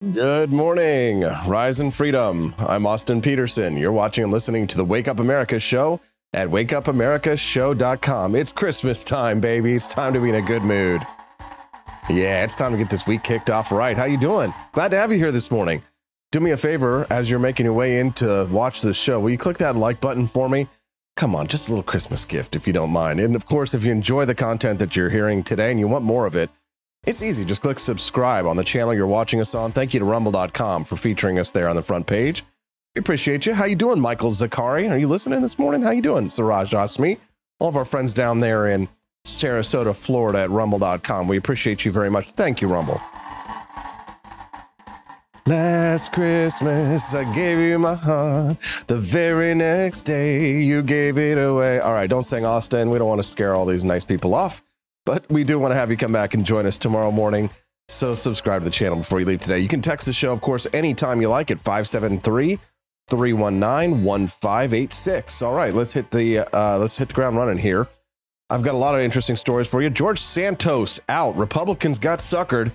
Good morning, Rise and Freedom. I'm Austin Petersen. You're watching and listening to the Wake Up America show at wakeupAmericaShow.com. It's Christmas time, baby. It's time to be in a good mood. Yeah, it's time to get this week kicked off right. How you doing? Glad to have you here this morning. Do me a favor as you're making your way in to watch this show. Will you click that like button for me? Come on, just a little Christmas gift if you don't mind. And of course, if you enjoy the content that you're hearing today and you want more of it, it's easy. Just click subscribe on the channel you're watching us on. Thank you to rumble.com for featuring us there on the front page. We appreciate you. How you doing, Michael Zakari? Are you listening this morning? How you doing, Siraj Asmi? All of our friends down there in Sarasota, Florida at rumble.com. We appreciate you very much. Thank you, Rumble. Last Christmas, I gave you my heart. The very next day, you gave it away. All right, don't sing Austin. We don't want to scare all these nice people off, but we do want to have you come back and join us tomorrow morning. So subscribe to the channel before you leave today. You can text the show, of course, anytime you like at 573 319 1586. All right, let's hit the uh, let's hit the ground running here. I've got a lot of interesting stories for you. George Santos out. Republicans got suckered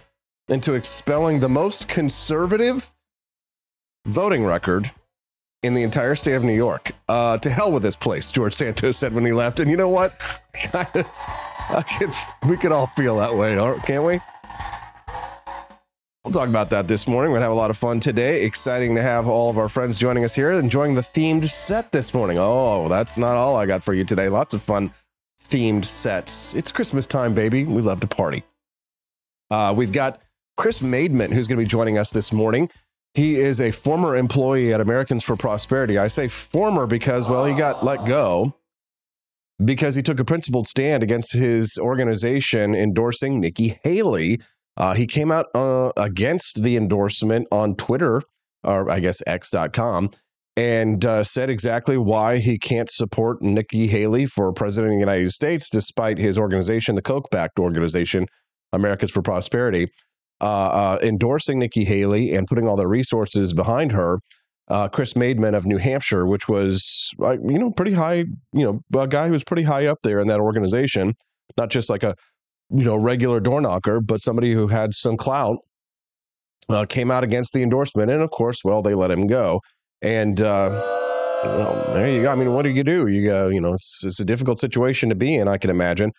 into expelling the most conservative voting record in the entire state of New York. Uh, to hell with this place, George Santos said when he left. And you know what? Could, we could all feel that way, can't we? We'll talk about that this morning. We're going to have a lot of fun today. Exciting to have all of our friends joining us here, enjoying the themed set this morning. Oh, that's not all I got for you today. Lots of fun themed sets. It's Christmas time, baby. We love to party. Uh, we've got Chris Maidment, who's going to be joining us this morning. He is a former employee at Americans for Prosperity. I say former because, well, he got let go because he took a principled stand against his organization endorsing Nikki Haley. Uh, he came out uh, against the endorsement on Twitter, or I guess X.com, and uh, said exactly why he can't support Nikki Haley for president of the United States, despite his organization, the Koch backed organization, Americans for Prosperity, uh, uh, endorsing Nikki Haley and putting all the resources behind her. Uh, Chris Maidment of New Hampshire, which was, you know, pretty high, you know, a guy who was pretty high up there in that organization, not just like a, you know, regular door knocker, but somebody who had some clout, uh, came out against the endorsement. And of course, well, they let him go. And, uh, well, there you go. I mean, what do you do? You go, you know, it's, it's a difficult situation to be in, I can imagine.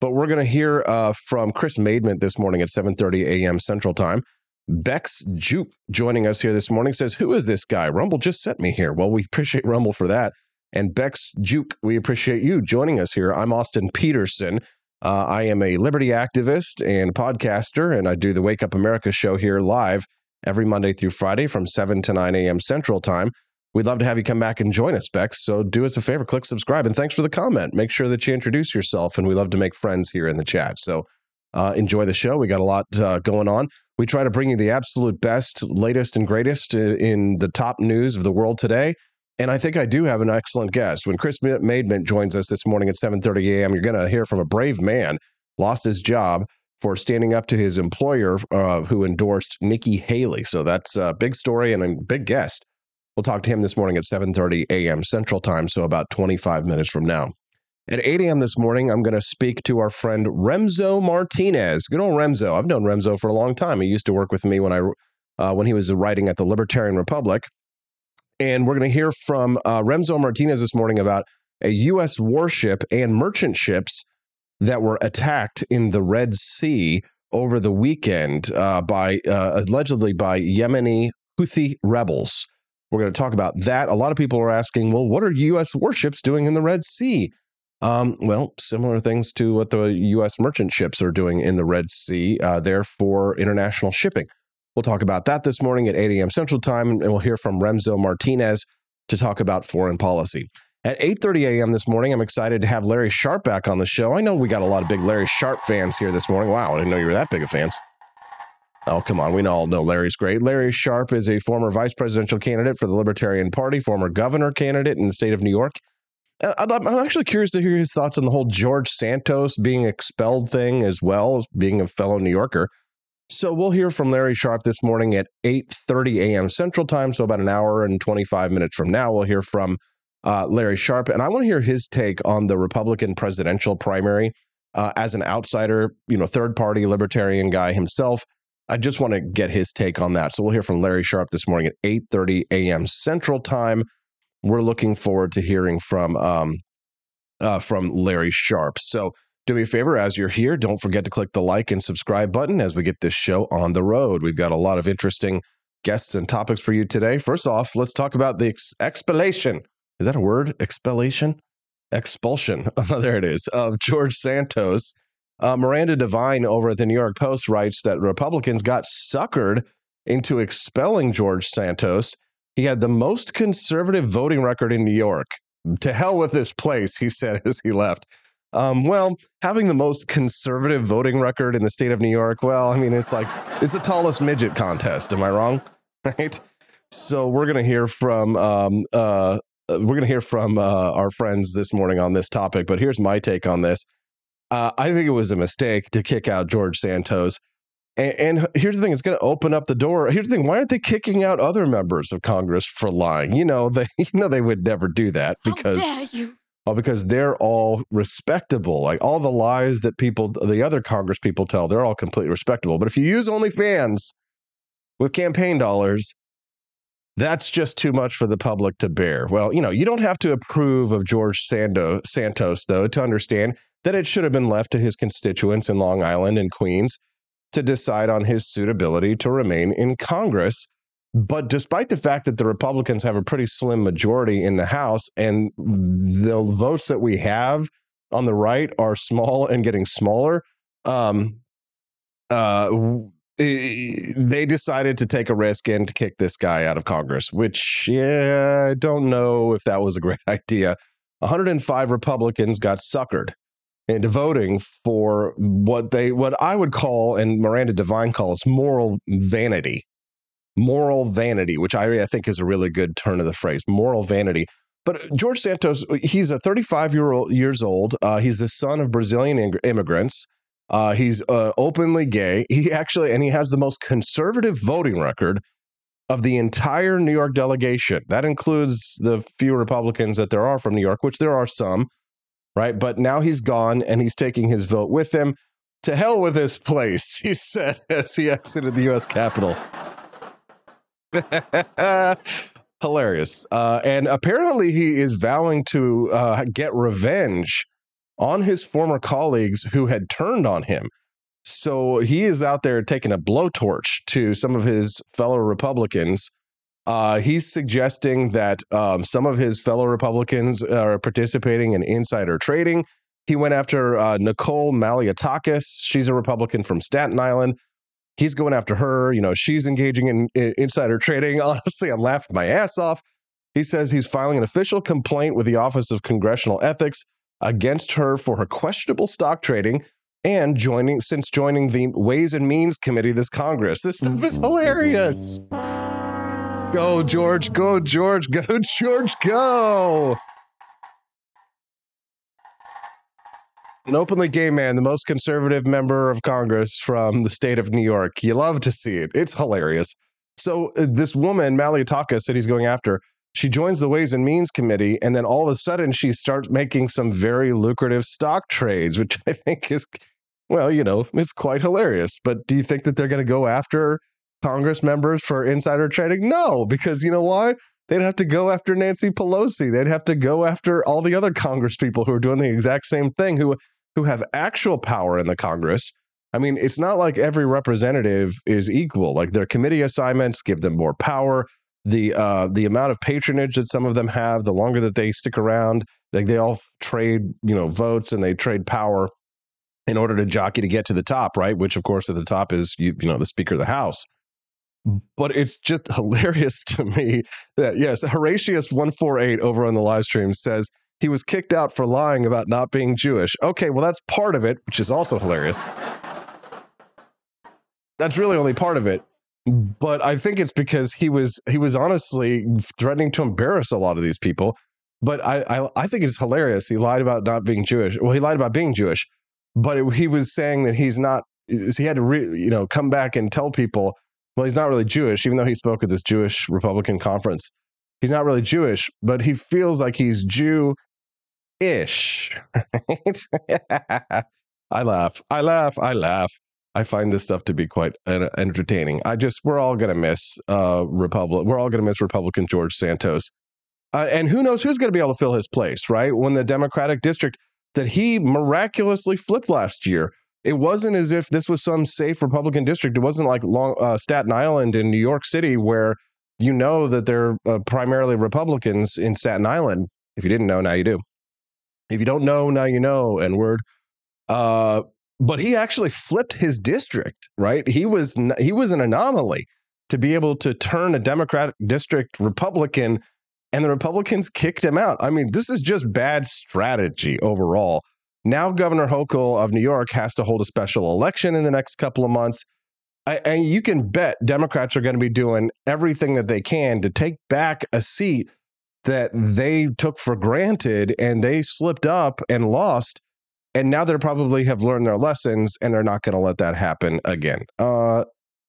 But we're going to hear uh, from Chris Maidment this morning at 7:30 a.m. Central Time. Bex Juke joining us here this morning says, "Who is this guy? Rumble just sent me here." Well, we appreciate Rumble for that. And Bex Juke, we appreciate you joining us here. I'm Austin Petersen. Uh, I am a liberty activist and podcaster, and I do the Wake Up America show here live every Monday through Friday from 7 to 9 a.m. Central Time. We'd love to have you come back and join us, Bex. So do us a favor, click subscribe, and thanks for the comment. Make sure that you introduce yourself, and we love to make friends here in the chat. So uh, enjoy the show. We got a lot uh, going on. We try to bring you the absolute best, latest, and greatest in the top news of the world today. And I think I do have an excellent guest. When Chris Maidment joins us this morning at 7:30 a.m., you're going to hear from a brave man lost his job for standing up to his employer uh, who endorsed Nikki Haley. So that's a big story and a big guest. We'll talk to him this morning at 7:30 a.m. Central Time, so about 25 minutes from now. At 8 a.m. this morning, I'm going to speak to our friend Remso Martinez. Good old Remso. I've known Remso for a long time. He used to work with me when I uh, when he was writing at the Libertarian Republic. And we're going to hear from uh, Remso Martinez this morning about a U.S. warship and merchant ships that were attacked in the Red Sea over the weekend uh, by uh, allegedly by Yemeni Houthi rebels. We're going to talk about that. A lot of people are asking, well, what are U.S. warships doing in the Red Sea? Um, well, similar things to what the U.S. merchant ships are doing in the Red Sea, uh, there for international shipping. We'll talk about that this morning at 8 a.m. Central Time, and we'll hear from Remso Martinez to talk about foreign policy. At 8:30 a.m. this morning, I'm excited to have Larry Sharpe back on the show. I know we got a lot of big Larry Sharpe fans here this morning. Wow, I didn't know you were that big of fans. Oh, come on. We all know Larry's great. Larry Sharpe is a former vice presidential candidate for the Libertarian Party, former governor candidate in the state of New York. I'm actually curious to hear his thoughts on the whole George Santos being expelled thing as well as being a fellow New Yorker. So we'll hear from Larry Sharpe this morning at 8:30 a.m. Central Time, so about an hour and 25 minutes from now we'll hear from uh, Larry Sharpe and I want to hear his take on the Republican presidential primary uh, as an outsider, you know, third party libertarian guy himself I just want to get his take on that. So we'll hear from Larry Sharpe this morning at 8:30 a.m. Central Time. We're looking forward to hearing from um, uh, from Larry Sharpe. So do me a favor as you're here, don't forget to click the like and subscribe button as we get this show on the road. We've got a lot of interesting guests and topics for you today. First off, let's talk about the ex- expellation. Is that a word? Expellation? Expulsion. there it is. Of George Santos. Uh, Miranda Devine over at the New York Post writes that Republicans got suckered into expelling George Santos. He had the most conservative voting record in New York. To hell with this place, he said as he left. Um, well, having the most conservative voting record in the state of New York, well, I mean, it's like it's the tallest midget contest. Am I wrong? Right. So we're gonna hear from um, uh, we're gonna hear from uh, our friends this morning on this topic. But here's my take on this. Uh, I think it was a mistake to kick out George Santos. And, and here's the thing: it's going to open up the door. Here's the thing: why aren't they kicking out other members of Congress for lying? You know, they you know they would never do that because How dare you? well, because they're all respectable. Like all the lies that people, the other Congress people tell, they're all completely respectable. But if you use OnlyFans with campaign dollars, that's just too much for the public to bear. Well, you know, you don't have to approve of George Sando, Santos, though, to understand that it should have been left to his constituents in Long Island and Queens to decide on his suitability to remain in Congress. But despite the fact that the Republicans have a pretty slim majority in the House and the votes that we have on the right are small and getting smaller, um, uh, they decided to take a risk and to kick this guy out of Congress, which, yeah, I don't know if that was a great idea. 105 Republicans got suckered into voting for what they what I would call and Miranda Devine calls moral vanity moral vanity, which I, I think is a really good turn of the phrase, moral vanity. But George Santos, he's a 35 year old years old. Uh, he's the son of Brazilian immigrants. Uh, he's uh, openly gay. He actually, and he has the most conservative voting record of the entire New York delegation. That includes the few Republicans that there are from New York, which there are some, right? But now he's gone and he's taking his vote with him. To hell with this place, he said as he exited the U.S. Capitol. Hilarious. Uh, and apparently, he is vowing to uh, get revenge on his former colleagues who had turned on him. So he is out there taking a blowtorch to some of his fellow Republicans. Uh, he's suggesting that um, some of his fellow Republicans are participating in insider trading. He went after uh, Nicole Malliotakis. She's a Republican from Staten Island he's going after her. You know, she's engaging in, in, insider trading. Honestly, I'm laughing my ass off. He says he's filing an official complaint with the Office of Congressional Ethics against her for her questionable stock trading and joining since joining the Ways and Means Committee this Congress. This stuff is hilarious. Go, George. Go, George. Go, George. Go. an openly gay man, the most conservative member of Congress from the state of New York. You love to see it. It's hilarious. So uh, this woman, Malliotakis, that he's going after, she joins the Ways and Means Committee, and then all of a sudden she starts making some very lucrative stock trades, which I think is, well, you know, it's quite hilarious. But do you think that they're going to go after Congress members for insider trading? No, because you know why? They'd have to go after Nancy Pelosi. They'd have to go after all the other Congress people who are doing the exact same thing, who who have actual power in the Congress. I mean, it's not like every representative is equal. Like their committee assignments give them more power. The uh, the amount of patronage that some of them have, the longer that they stick around, like they all trade, you know, votes and they trade power in order to jockey to get to the top, right? Which, of course, at the top is you, you know, the Speaker of the House. But it's just hilarious to me that yes, Horatius one four eight over on the live stream says he was kicked out for lying about not being Jewish. Okay, well, that's part of it, which is also hilarious. That's really only part of it. But I think it's because he was he was honestly threatening to embarrass a lot of these people. But I I, I think it's hilarious. He lied about not being Jewish. Well, he lied about being Jewish, but it, he was saying that he's not. He had to re, you know come back and tell people. Well, he's not really Jewish, even though he spoke at this Jewish Republican conference. He's not really Jewish, but he feels like he's Jew ish. I laugh. I laugh. I laugh. I find this stuff to be quite entertaining. I just we're all going to miss uh Republic. We're all going to miss Republican George Santos. Uh, and who knows who's going to be able to fill his place, right? When the Democratic district that he miraculously flipped last year, it wasn't as if this was some safe Republican district. It wasn't like long, uh, Staten Island in New York City where you know that they're uh, primarily Republicans in Staten Island. If you didn't know, now you do. If you don't know, now you know. N word. Uh, but he actually flipped his district, right? He was he was an anomaly to be able to turn a Democratic district Republican, and the Republicans kicked him out. I mean, this is just bad strategy overall. Now, Governor Hochul of New York has to hold a special election in the next couple of months. and you can bet Democrats are going to be doing everything that they can to take back a seat that they took for granted and they slipped up and lost and now they probably have learned their lessons and they're not going to let that happen again. Uh,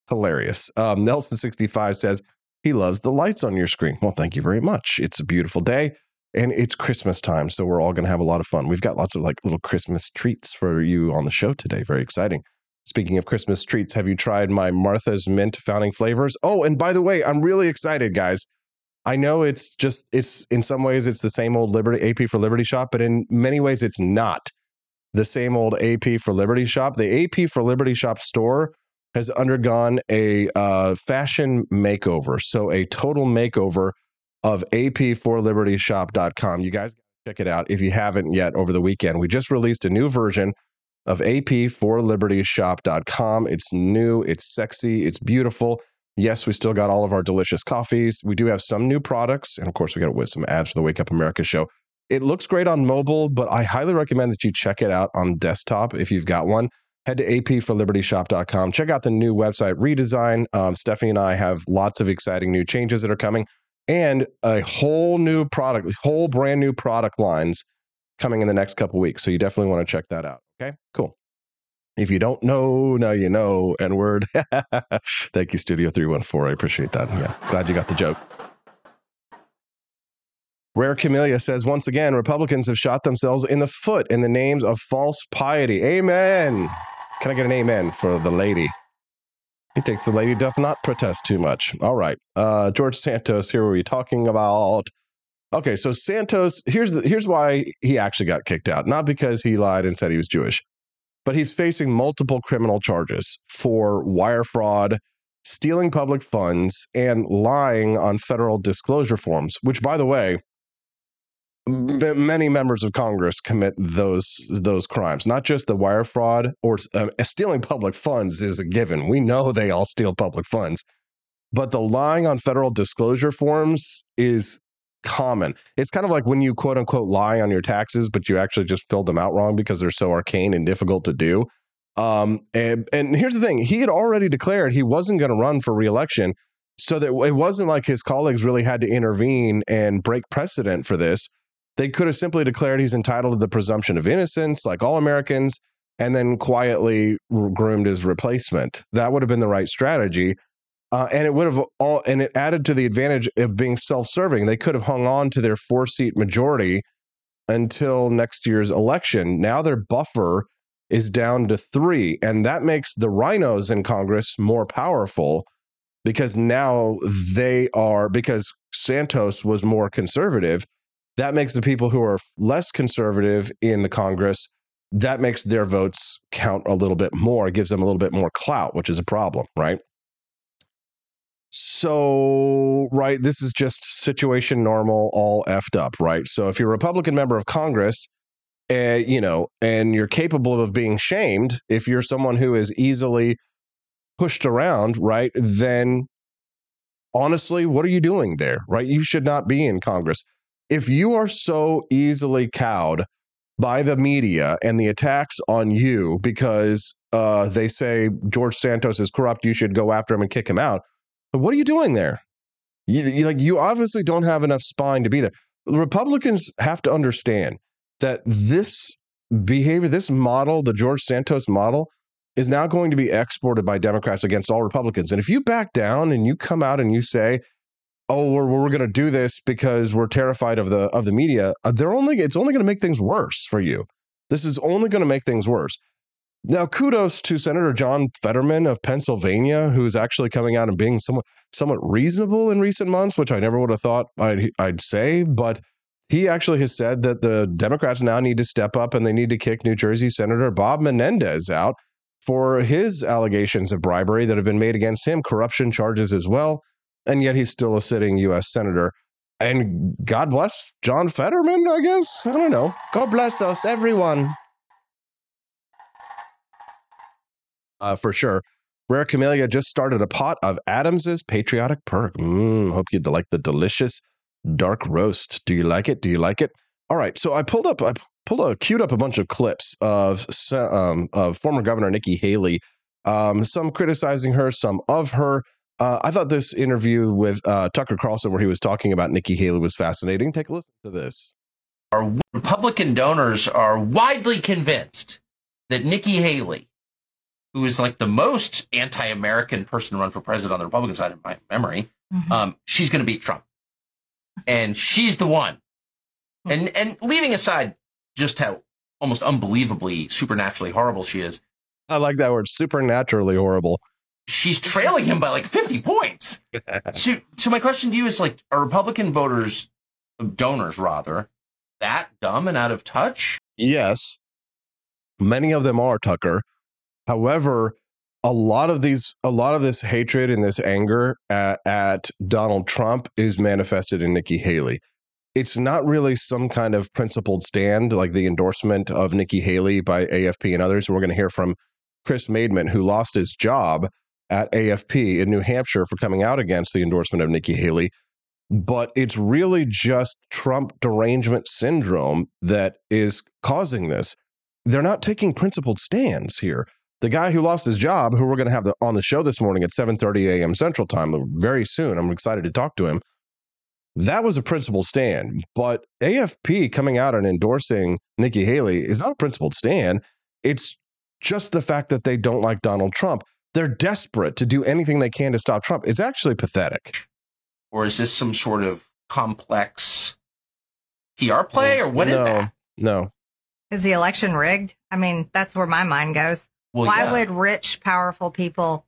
hilarious. Um, Nelson65 says he loves the lights on your screen. Well, thank you very much. It's a beautiful day and it's Christmas time. So we're all going to have a lot of fun. We've got lots of like little Christmas treats for you on the show today. Very exciting. Speaking of Christmas treats, have you tried my Martha's Mint founding flavors? Oh, and by the way, I'm really excited, guys. I know it's just, it's in some ways, it's the same old Liberty AP for Liberty shop, but in many ways, it's not the same old AP for Liberty Shop. The AP for Liberty Shop store has undergone a uh, fashion makeover. So, a total makeover of ap4libertyshop.com. You guys check it out if you haven't yet over the weekend. We just released a new version of ap4libertyshop.com. It's new, it's sexy, it's beautiful. Yes, we still got all of our delicious coffees. We do have some new products. And of course, we got with some ads for the Wake Up America show. It looks great on mobile, but I highly recommend that you check it out on desktop if you've got one. Head to apforlibertyshop.com. Check out the new website redesign. Um, Stephanie and I have lots of exciting new changes that are coming and a whole new product, whole brand new product lines coming in the next couple weeks. So you definitely want to check that out. Okay, cool. If you don't know, now you know. N word. Thank you, Studio 314. I appreciate that. Yeah, glad you got the joke. Rare Camellia says, once again, Republicans have shot themselves in the foot in the names of false piety. Amen. Can I get an amen for the lady? He thinks the lady doth not protest too much. All right. Uh, George Santos, here were you talking about? Okay, so Santos, here's the, here's why he actually got kicked out. Not because he lied and said he was Jewish, but he's facing multiple criminal charges for wire fraud, stealing public funds, and lying on federal disclosure forms, which by the way, many members of Congress commit those those crimes. Not just the wire fraud or uh, stealing public funds is a given. We know they all steal public funds, but the lying on federal disclosure forms is common. It's kind of like when you quote unquote lie on your taxes, but you actually just filled them out wrong because they're so arcane and difficult to do. Um, and, and here's the thing: he had already declared he wasn't going to run for reelection. So that it wasn't like his colleagues really had to intervene and break precedent for this they could have simply declared he's entitled to the presumption of innocence, like all Americans, and then quietly groomed his replacement. That would have been the right strategy. Uh, and it would have all, and it added to the advantage of being self serving. They could have hung on to their four seat majority until next year's election. Now their buffer is down to three. And that makes the RINOs in Congress more powerful because now they are, because Santos was more conservative that makes the people who are less conservative in the Congress, that makes their votes count a little bit more. It gives them a little bit more clout, which is a problem, right? So, right, this is just situation normal, all effed up, right? So, if you're a Republican member of Congress, uh, you know, and you're capable of being shamed, if you're someone who is easily pushed around, right, then honestly, what are you doing there, right? You should not be in Congress if you are so easily cowed by the media and the attacks on you because uh, they say George Santos is corrupt, you should go after him and kick him out. But what are you doing there? You, you, like you obviously don't have enough spine to be there. Republicans have to understand that this behavior, this model, the George Santos model, is now going to be exported by Democrats against all Republicans. And if you back down and you come out and you say, oh we're, we're going to do this because we're terrified of the of the media uh, they're only it's only going to make things worse for you this is only going to make things worse Now, kudos to Senator John Fetterman of Pennsylvania, who is actually coming out and being somewhat somewhat reasonable in recent months, which I never would have thought I'd, I'd say. But he actually has said that the Democrats now need to step up and they need to kick New Jersey Senator Bob Menendez out for his allegations of bribery that have been made against him, corruption charges as well. And yet he's still a sitting U.S. Senator. And God bless John Fetterman, I guess. I don't know. God bless us, everyone. Uh, for sure. Rare Camellia just started a pot of Adams's Patriotic Perk. Mm, hope you like the delicious dark roast. Do you like it? Do you like it? All right. So I pulled up, I pulled a, queued up a bunch of clips of um, of former Governor Nikki Haley, um, some criticizing her, some of her. Uh, I thought this interview with uh, Tucker Carlson, where he was talking about Nikki Haley, was fascinating. Take a listen to this. Our Republican donors are widely convinced that Nikki Haley, who is like the most anti-American person to run for president on the Republican side of my memory, mm-hmm. um, she's going to beat Trump and she's the one. And and leaving aside just how almost unbelievably supernaturally horrible she is. I like that word, supernaturally horrible. She's trailing him by like 50 points. so so my question to you is like are Republican voters donors rather that dumb and out of touch? Yes. Many of them are, Tucker. However, a lot of these a lot of this hatred and this anger at, at, Donald Trump is manifested in Nikki Haley. It's not really some kind of principled stand like the endorsement of Nikki Haley by AFP and others. And we're going to hear from Chris Maidment, who lost his job at AFP in New Hampshire for coming out against the endorsement of Nikki Haley. But it's really just Trump derangement syndrome that is causing this. They're not taking principled stands here the guy who lost his job, who we're going to have the, on the show this morning at 7:30 a.m. Central Time, uh, very soon. I'm excited to talk to him. That was a principled stand, but AFP coming out and endorsing Nikki Haley is not a principled stand. It's just the fact that they don't like Donald Trump. They're desperate to do anything they can to stop Trump. It's actually pathetic. Or is this some sort of complex PR play, or what no, is that? No. Is the election rigged? I mean, that's where my mind goes. Well, Why yeah. would rich, powerful people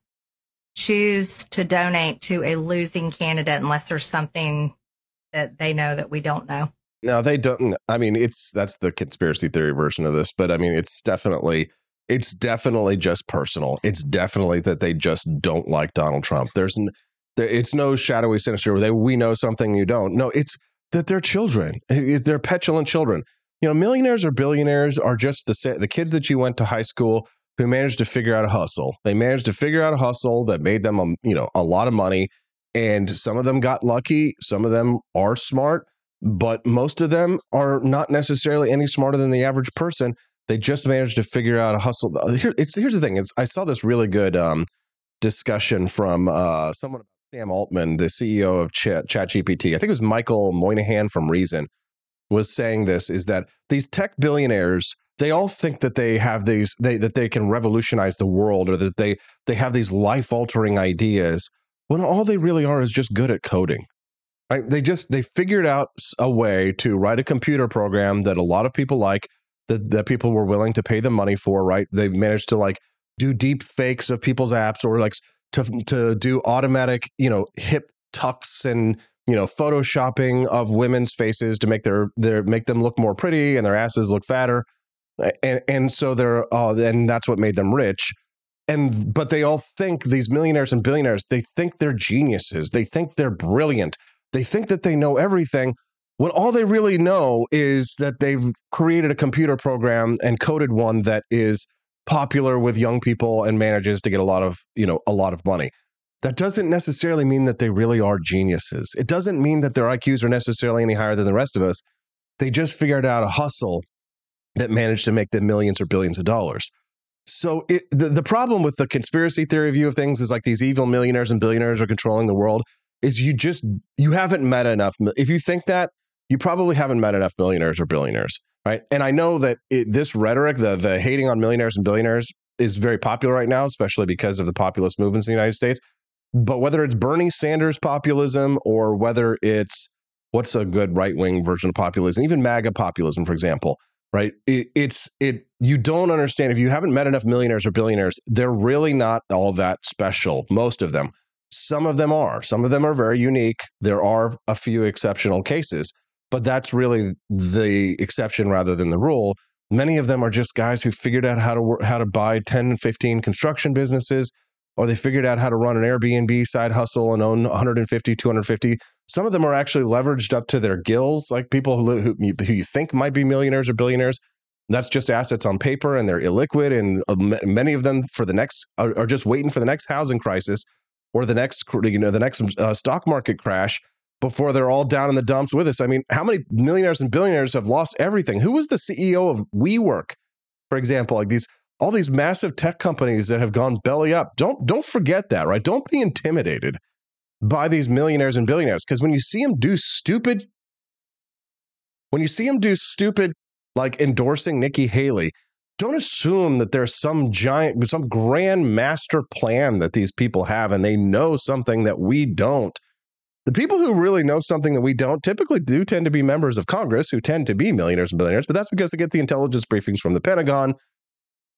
choose to donate to a losing candidate unless there's something that they know that we don't know? No, they don't. I mean, it's that's the conspiracy theory version of this, but I mean, it's definitely it's definitely just personal. It's definitely that they just don't like Donald Trump. There's there, it's no shadowy sinister they we know something you don't. No, it's that they're children. They're petulant children. You know, millionaires or billionaires are just the the kids that you went to high school who managed to figure out a hustle. They managed to figure out a hustle that made them, a, you know, a lot of money. And some of them got lucky. Some of them are smart, but most of them are not necessarily any smarter than the average person. They just managed to figure out a hustle. Uh, here, it's here's the thing: is I saw this really good um, discussion from uh, someone, Sam Altman, the CEO of Chat, ChatGPT. I think it was Michael Moynihan from Reason was saying this: is that these tech billionaires they all think that they have these they that they can revolutionize the world or that they they have these life altering ideas when all they really are is just good at coding right they just they figured out a way to write a computer program that a lot of people like that that people were willing to pay them money for right they managed to like do deep fakes of people's apps or like to to do automatic you know hip tucks and you know photoshopping of women's faces to make their their make them look more pretty and their asses look fatter and and so they're oh, and that's what made them rich. And but they all think these millionaires and billionaires, they think they're geniuses. They think they're brilliant. They think that they know everything. When all they really know is that they've created a computer program and coded one that is popular with young people and manages to get a lot of you know a lot of money that doesn't necessarily mean that they really are geniuses. It doesn't mean that their IQs are necessarily any higher than the rest of us. They just figured out a hustle that managed to make them millions or billions of dollars. So it, the, the problem with the conspiracy theory view of things is like these evil millionaires and billionaires are controlling the world is you just you haven't met enough if you think that you probably haven't met enough millionaires or billionaires right and i know that it, this rhetoric the the hating on millionaires and billionaires is very popular right now especially because of the populist movements in the united states but whether it's bernie sanders populism or whether it's what's a good right-wing version of populism even maga populism for example right? It, it's it. You don't understand if you haven't met enough millionaires or billionaires. They're really not all that special. Most of them. Some of them are. Some of them are very unique. There are a few exceptional cases, but that's really the exception rather than the rule. Many of them are just guys who figured out how to work, how to buy 10 15 construction businesses or they figured out how to run an Airbnb side hustle and own 150, 250. Some of them are actually leveraged up to their gills, like people who, who, who you think might be millionaires or billionaires. That's just assets on paper and they're illiquid. And uh, many of them for the next are, are, just waiting for the next housing crisis or the next, you know, the next uh, stock market crash before they're all down in the dumps with us. I mean, how many millionaires and billionaires have lost everything? Who was the CEO of WeWork, for example? Like these all these massive tech companies that have gone belly up. Don't don't forget that, right? Don't be intimidated by these millionaires and billionaires because when you see them do stupid when you see them do stupid like endorsing Nikki Haley, don't assume that there's some giant some grand master plan that these people have and they know something that we don't. The people who really know something that we don't typically do tend to be members of Congress who tend to be millionaires and billionaires, but that's because they get the intelligence briefings from the Pentagon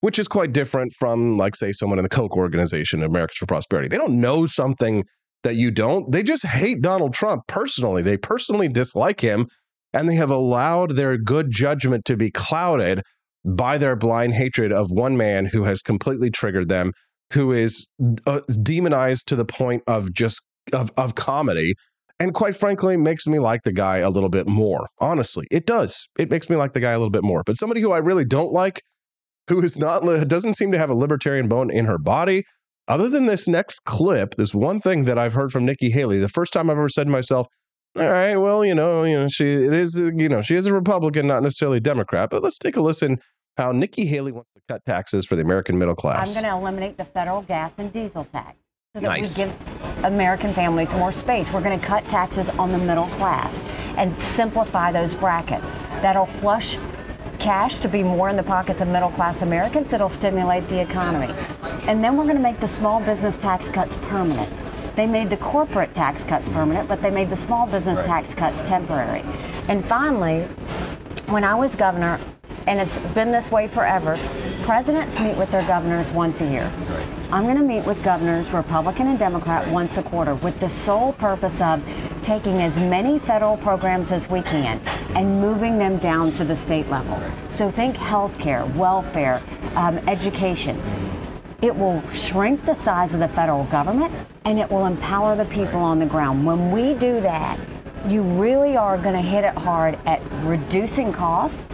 which is quite different from, like, say, someone in the Koch organization, Americans for Prosperity. They don't know something that you don't. They just hate Donald Trump personally. They personally dislike him, and they have allowed their good judgment to be clouded by their blind hatred of one man who has completely triggered them, who is uh, demonized to the point of just of of comedy and quite frankly makes me like the guy a little bit more honestly it does it makes me like the guy a little bit more but somebody who i really don't like who is not doesn't seem to have a libertarian bone in her body. Other than this next clip, there's one thing that I've heard from Nikki Haley. The first time I've ever said to myself, "All right, well, you know, you know, she it is, you know, she is a Republican, not necessarily a Democrat." But let's take a listen how Nikki Haley wants to cut taxes for the American middle class. I'm going to eliminate the federal gas and diesel tax so that nice. we give American families more space. We're going to cut taxes on the middle class and simplify those brackets. That'll flush cash to be more in the pockets of middle class Americans that'll stimulate the economy. And then we're going to make the small business tax cuts permanent. They made the corporate tax cuts permanent, but they made the small business tax cuts temporary. And finally, when I was governor, and it's been this way forever, presidents meet with their governors once a year. I'm going to meet with governors, Republican and Democrat, once a quarter with the sole purpose of taking as many federal programs as we can and moving them down to the state level. So think health care, welfare, um, education. It will shrink the size of the federal government and it will empower the people on the ground. When we do that, you really are going to hit it hard at reducing costs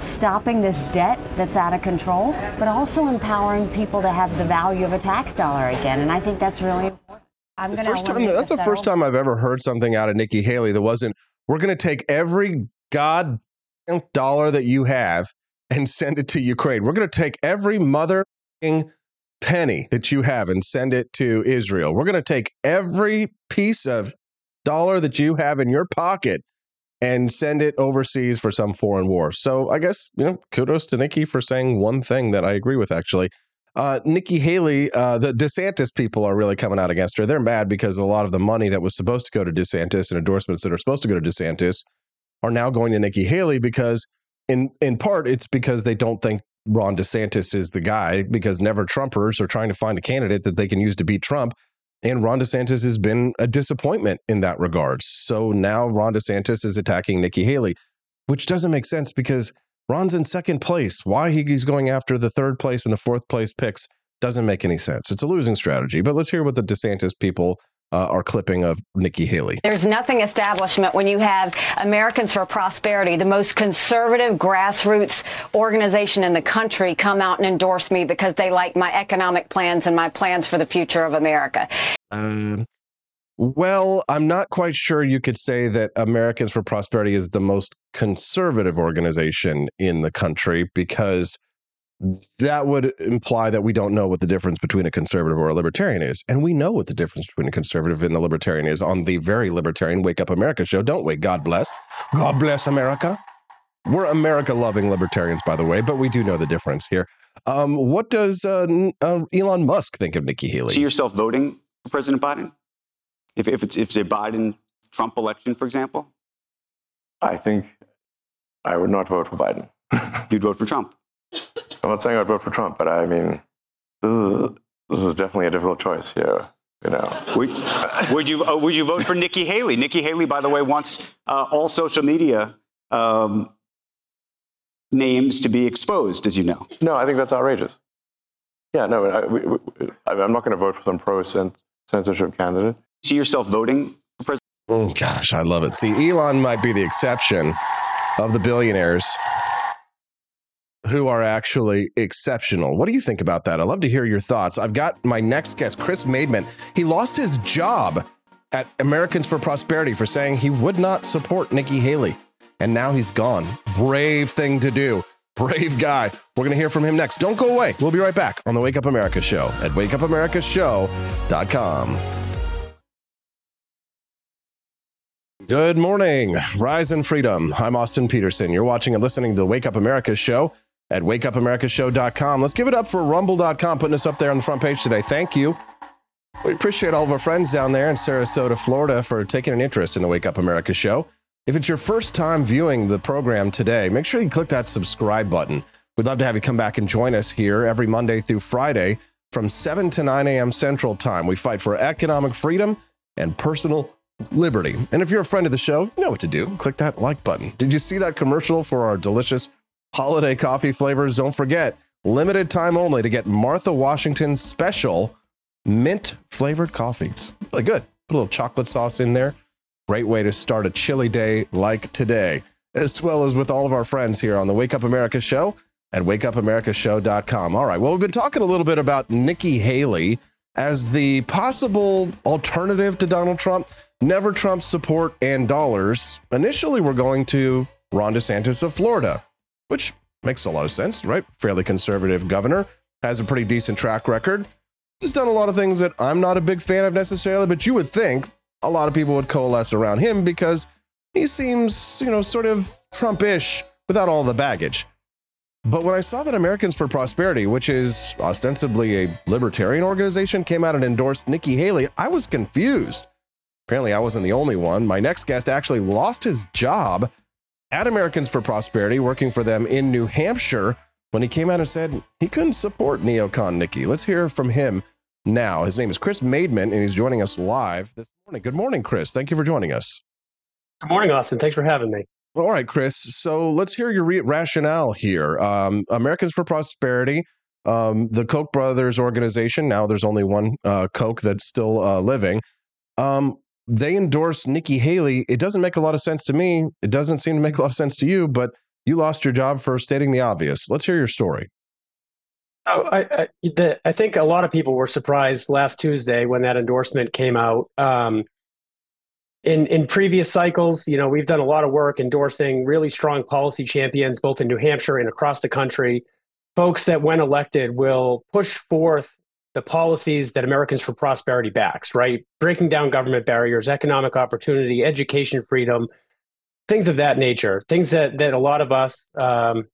stopping this debt that's out of control, but also empowering people to have the value of a tax dollar again. And I think that's really important. I'm going to. That's the, the first time I've ever heard something out of Nikki Haley that wasn't. We're going to take every god dollar that you have and send it to Ukraine. We're going to take every mother penny that you have and send it to Israel. We're going to take every piece of dollar that you have in your pocket and send it overseas for some foreign war. So I guess, you know, kudos to Nikki for saying one thing that I agree with, actually. Uh, Nikki Haley, uh, the DeSantis people are really coming out against her. They're mad because a lot of the money that was supposed to go to DeSantis and endorsements that are supposed to go to DeSantis are now going to Nikki Haley because, in in part, it's because they don't think Ron DeSantis is the guy because never Trumpers are trying to find a candidate that they can use to beat Trump. And Ron DeSantis has been a disappointment in that regard. So now Ron DeSantis is attacking Nikki Haley, which doesn't make sense because Ron's in second place. Why he's going after the third place and the fourth place picks doesn't make any sense. It's a losing strategy. But let's hear what the DeSantis people uh, our clipping of Nikki Haley. There's nothing establishment when you have Americans for Prosperity, the most conservative grassroots organization in the country, come out and endorse me because they like my economic plans and my plans for the future of America. Um, well, I'm not quite sure you could say that Americans for Prosperity is the most conservative organization in the country because that would imply that we don't know what the difference between a conservative or a libertarian is. And we know what the difference between a conservative and a libertarian is on the very libertarian Wake Up America show, don't we? God bless. God bless America. We're America loving libertarians, by the way, but we do know the difference here. Um, what does uh, uh, Elon Musk think of Nikki Haley? See yourself voting for President Biden? If, if, it's, if it's a Biden Trump election, for example? I think I would not vote for Biden. you'd vote for Trump. I'm not saying I'd vote for Trump, but I mean, this is this is definitely a difficult choice here. You know, would, would you uh, would you vote for Nikki Haley? Nikki Haley, by the way, wants uh, all social media um, names to be exposed, as you know. No, I think that's outrageous. Yeah, no, I, we, we, I'm not going to vote for some pro censorship candidate. See yourself voting for president? Oh gosh, I love it. See, Elon might be the exception of the billionaires who are actually exceptional. What do you think about that? I'd love to hear your thoughts. I've got my next guest, Chris Maidment. He lost his job at Americans for Prosperity for saying he would not support Nikki Haley. And now he's gone. Brave thing to do. Brave guy. We're going to hear from him next. Don't go away. We'll be right back on the Wake Up America show at wakeupAmericaShow.com. Good morning. Rise and freedom. I'm Austin Petersen. You're watching and listening to the Wake Up America show at wakeupAmericaShow.com. Let's give it up for Rumble.com putting us up there on the front page today. Thank you. We appreciate all of our friends down there in Sarasota, Florida for taking an interest in the Wake Up America show. If it's your first time viewing the program today, make sure you click that subscribe button. We'd love to have you come back and join us here every Monday through Friday from 7 to 9 a.m. Central Time. We fight for economic freedom and personal liberty. And if you're a friend of the show, you know what to do. Click that like button. Did you see that commercial for our delicious holiday coffee flavors. Don't forget, limited time only to get Martha Washington's special mint flavored coffees. Really good. Put a little chocolate sauce in there. Great way to start a chilly day like today, as well as with all of our friends here on the Wake Up America show at wakeupAmericaShow.com. All right. Well, we've been talking a little bit about Nikki Haley as the possible alternative to Donald Trump. Never Trump support and dollars. Initially, we're going to Ron DeSantis of Florida which makes a lot of sense, right? Fairly conservative governor, has a pretty decent track record. He's done a lot of things that I'm not a big fan of necessarily, but you would think a lot of people would coalesce around him because he seems, you know, sort of Trumpish without all the baggage. But when I saw that Americans for Prosperity, which is ostensibly a libertarian organization, came out and endorsed Nikki Haley, I was confused. Apparently, I wasn't the only one. My next guest actually lost his job at Americans for Prosperity, working for them in New Hampshire, when he came out and said he couldn't support neocon Nikki. Let's hear from him now. His name is Chris Maidment, and he's joining us live this morning. Good morning, Chris. Thank you for joining us. Good morning, Austin. Thanks for having me. All right, Chris. So let's hear your re- rationale here. Um, Americans for Prosperity, um, the Koch brothers organization. Now there's only one uh, Koch that's still uh, living. Um, they endorse Nikki Haley. It doesn't make a lot of sense to me. It doesn't seem to make a lot of sense to you, but you lost your job for stating the obvious. Let's hear your story. Oh, I, I, the, I think a lot of people were surprised last Tuesday when that endorsement came out. Um, in in previous cycles, you know, we've done a lot of work endorsing really strong policy champions, both in New Hampshire and across the country. Folks that, when elected, will push forth the policies that Americans for Prosperity backs, right? Breaking down government barriers, economic opportunity, education freedom, things of that nature, things that, that a lot of us um,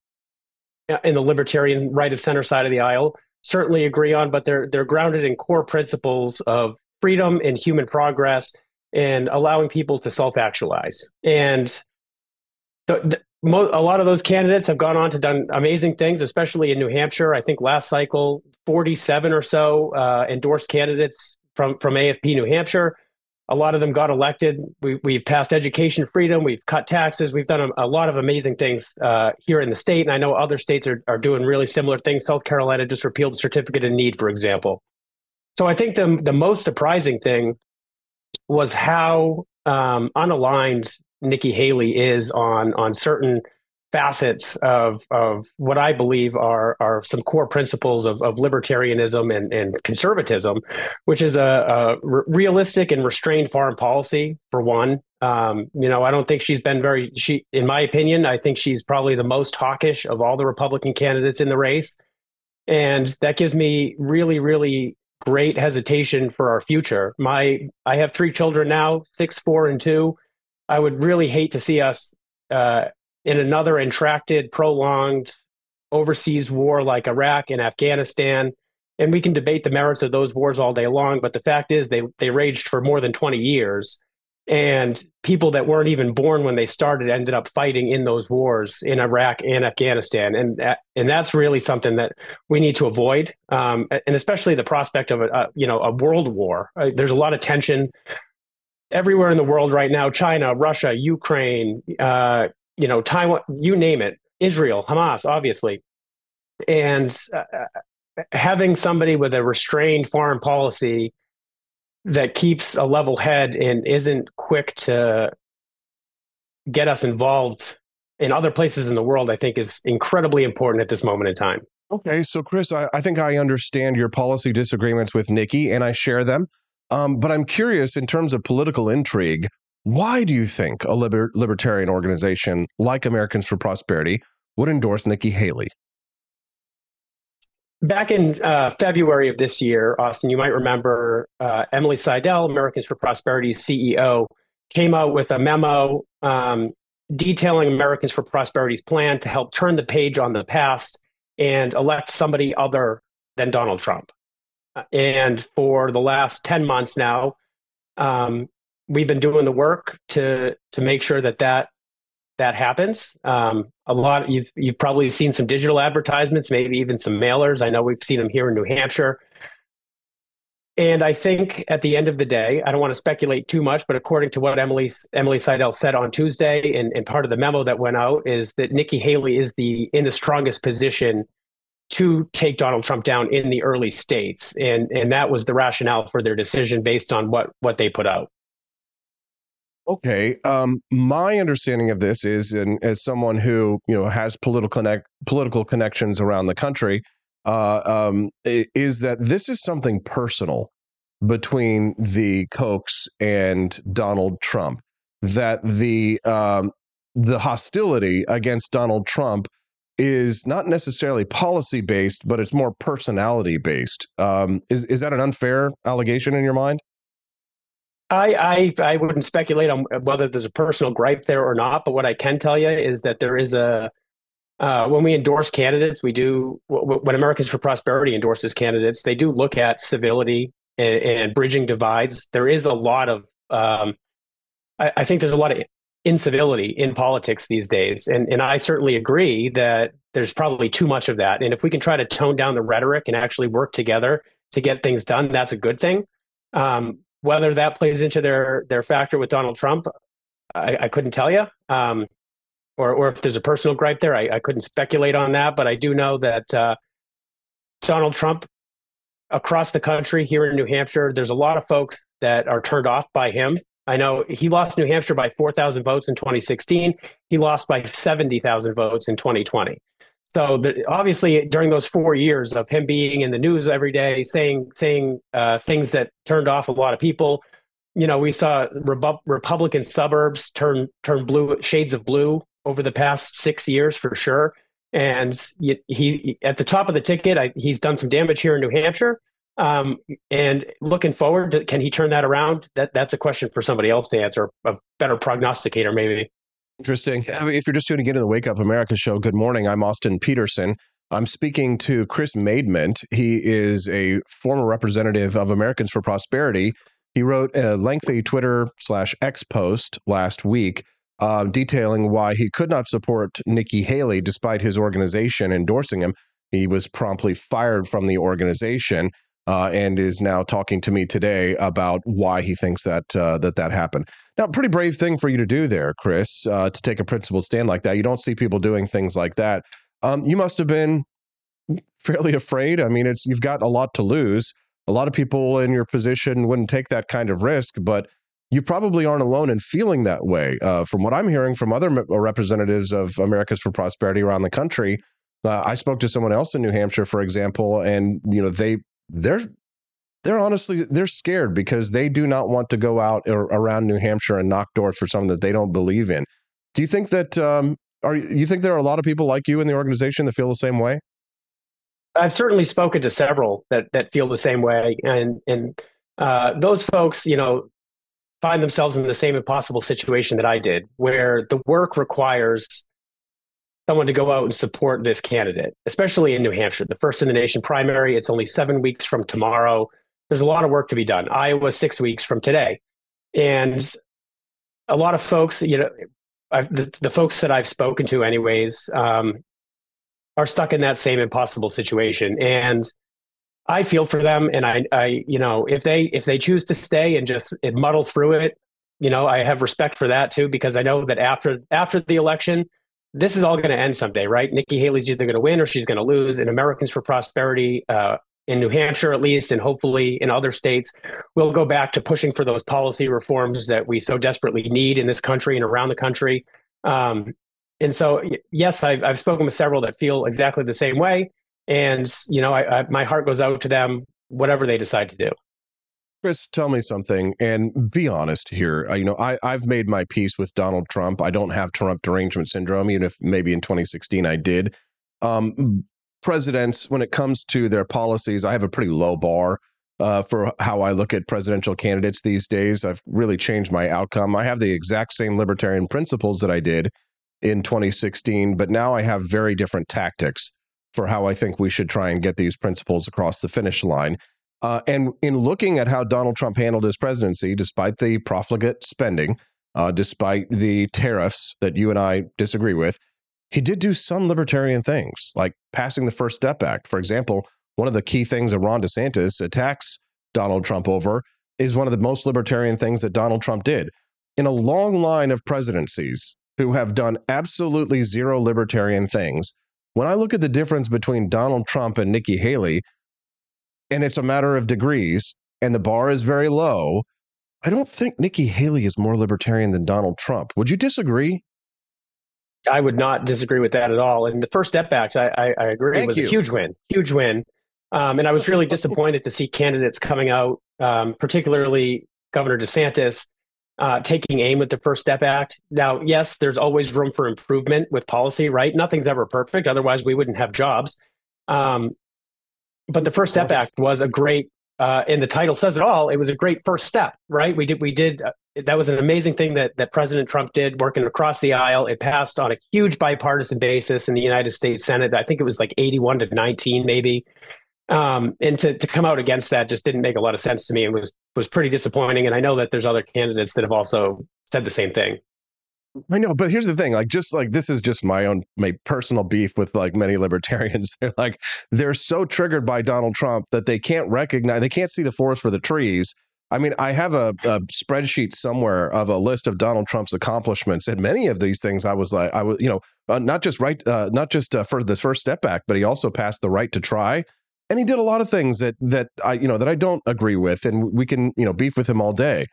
in the libertarian right of center side of the aisle certainly agree on, but they're, they're grounded in core principles of freedom and human progress and allowing people to self actualize. And the, the, a lot of those candidates have gone on to done amazing things, especially in New Hampshire. I think last cycle, 47 or so uh, endorsed candidates from from AFP New Hampshire. A lot of them got elected. We, we've passed education freedom. We've cut taxes. We've done a, a lot of amazing things uh, here in the state. And I know other states are, are doing really similar things. South Carolina just repealed the certificate of need, for example. So I think the, the most surprising thing was how um, unaligned Nikki Haley is on on certain facets of of what I believe are are some core principles of, of libertarianism and, and conservatism, which is a, a realistic and restrained foreign policy for one. Um, you know, I don't think she's been very she in my opinion, I think she's probably the most hawkish of all the Republican candidates in the race. And that gives me really, really great hesitation for our future. My I have three children now, six, four, and two I would really hate to see us uh, in another intracted, prolonged overseas war like Iraq and Afghanistan. And we can debate the merits of those wars all day long, but the fact is they they raged for more than 20 years. and people that weren't even born when they started ended up fighting in those wars in Iraq and Afghanistan, and and that's really something that we need to avoid, um, and especially the prospect of a, a, you know a world war. Uh, there's a lot of tension everywhere in the world right now: China, Russia, Ukraine, uh, you know Taiwan, you name it, Israel, Hamas, obviously, and uh, uh having somebody with a restrained foreign policy that keeps a level head and isn't quick to get us involved in other places in the world, I think is incredibly important at this moment in time. Okay, so Chris, I, I think I understand your policy disagreements with Nikki, and I share them. Um, but I'm curious, in terms of political intrigue, why do you think a liber- libertarian organization like Americans for Prosperity would endorse Nikki Haley? back in uh, February of this year, Austin, you might remember uh, Emily Seidel, Americans for Prosperity's CEO, came out with a memo um, detailing Americans for Prosperity's plan to help turn the page on the past and elect somebody other than Donald Trump. And for the last 10 months now, um, we've been doing the work to to make sure that that that happens. Um, a lot you've you've probably seen some digital advertisements, maybe even some mailers. I know we've seen them here in New Hampshire. And I think at the end of the day, I don't want to speculate too much, but according to what Emily Emily Seidel said on Tuesday, and, and part of the memo that went out is that Nikki Haley is the in the strongest position to take Donald Trump down in the early states, and and that was the rationale for their decision based on what what they put out. Okay. Um, my understanding of this is, and as someone who you know has political connect political connections around the country, uh, um, is that this is something personal between the Kochs and Donald Trump. That the um, the hostility against Donald Trump is not necessarily policy based, but it's more personality based. Um, is is that an unfair allegation in your mind? I, I I wouldn't speculate on whether there's a personal gripe there or not, but what I can tell you is that there is a uh, when we endorse candidates, we do when Americans for Prosperity endorses candidates, they do look at civility and, and bridging divides. There is a lot of um, I, I think there's a lot of incivility in politics these days, and and I certainly agree that there's probably too much of that. And if we can try to tone down the rhetoric and actually work together to get things done, that's a good thing. Um, whether that plays into their their factor with Donald Trump, I, I couldn't tell you. Um, or or if there's a personal gripe there, I, I couldn't speculate on that. But I do know that uh, Donald Trump across the country here in New Hampshire, there's a lot of folks that are turned off by him. I know he lost New Hampshire by 4,000 votes in 2016. He lost by 70,000 votes in 2020. So the, obviously, during those four years of him being in the news every day, saying saying uh, things that turned off a lot of people, you know, we saw Rebu- Republican suburbs turn turn blue shades of blue over the past six years for sure. And he, he at the top of the ticket, I, he's done some damage here in New Hampshire. Um, and looking forward, to, can he turn that around? That that's a question for somebody else to answer, a better prognosticator maybe. Interesting. if you're just tuning into the Wake Up America show, good morning. I'm Austin Petersen. I'm speaking to Chris Maidment. He is a former representative of Americans for Prosperity. He wrote a lengthy Twitter slash X post last week uh, detailing why he could not support Nikki Haley despite his organization endorsing him. He was promptly fired from the organization uh, and is now talking to me today about why he thinks that uh, that that happened. Now, pretty brave thing for you to do there, Chris, uh, to take a principled stand like that. You don't see people doing things like that. Um, you must have been fairly afraid. I mean, it's you've got a lot to lose. A lot of people in your position wouldn't take that kind of risk, but you probably aren't alone in feeling that way. Uh, from what I'm hearing from other representatives of Americans for Prosperity around the country, uh, I spoke to someone else in New Hampshire, for example, and you know they they're they're honestly they're scared because they do not want to go out or around New Hampshire and knock doors for something that they don't believe in. Do you think that um, are you think there are a lot of people like you in the organization that feel the same way? I've certainly spoken to several that that feel the same way, and and uh, those folks, you know, find themselves in the same impossible situation that I did, where the work requires someone to go out and support this candidate, especially in New Hampshire, the first in the nation primary. It's only seven weeks from tomorrow. There's a lot of work to be done. Iowa, six weeks from today. And a lot of folks, you know, the, the, folks that I've spoken to, anyways, um, are stuck in that same impossible situation, and I feel for them. And I, I, you know, if they if they choose to stay and just muddle through it, you know, I have respect for that too because I know that after after the election, this is all going to end someday, right? Nikki Haley's either going to win or she's going to lose. And Americans for Prosperity uh, in New Hampshire, at least, and hopefully in other states, we'll go back to pushing for those policy reforms that we so desperately need in this country and around the country. Um, and so, yes, I've, I've, spoken with several that feel exactly the same way. And, you know, I, I, my heart goes out to them, whatever they decide to do. Chris, tell me something and be honest here. You know, I, I've made my peace with Donald Trump. I don't have Trump derangement syndrome, even if maybe in 2016 I did. Um, presidents, when it comes to their policies, I have a pretty low bar uh, for how I look at presidential candidates these days. I've really changed my outcome. I have the exact same libertarian principles that I did in 2016, but now I have very different tactics for how I think we should try and get these principles across the finish line. Uh, and in looking at how Donald Trump handled his presidency, despite the profligate spending, uh, despite the tariffs that you and I disagree with, he did do some libertarian things, like passing the First Step Act. For example, one of the key things that Ron DeSantis attacks Donald Trump over is one of the most libertarian things that Donald Trump did. In a long line of presidencies who have done absolutely zero libertarian things, when I look at the difference between Donald Trump and Nikki Haley, and it's a matter of degrees, and the bar is very low, I don't think Nikki Haley is more libertarian than Donald Trump. Would you disagree? I would not disagree with that at all. And the First Step Act, I, I, I agree, Thank was you. a huge win, huge win. Um, and I was really disappointed to see candidates coming out, um, particularly Governor DeSantis, uh, taking aim with the First Step Act. Now, yes, there's always room for improvement with policy, right? Nothing's ever perfect. Otherwise, we wouldn't have jobs. Um, but the First Step Act was a great, uh, and the title says it all. It was a great first step, right? We did, we did uh, that was an amazing thing that that President Trump did working across the aisle. It passed on a huge bipartisan basis in the United States Senate. I think it was like 81 to 19 maybe. Um, and to, to come out against that just didn't make a lot of sense to me and was was pretty disappointing. And I know that there's other candidates that have also said the same thing. I know, but here's the thing: like, just like this is just my own my personal beef with like many libertarians. They're like they're so triggered by Donald Trump that they can't recognize, they can't see the forest for the trees, I mean, I have a, a, spreadsheet somewhere of a list of Donald Trump's accomplishments, and many of these things I was like, I was, you know, uh, not just right, uh, not just uh, for this first step back, but he also passed the right to try, and he did a lot of things that that I, you know, that I don't agree with, and we can, you know, beef with him all day,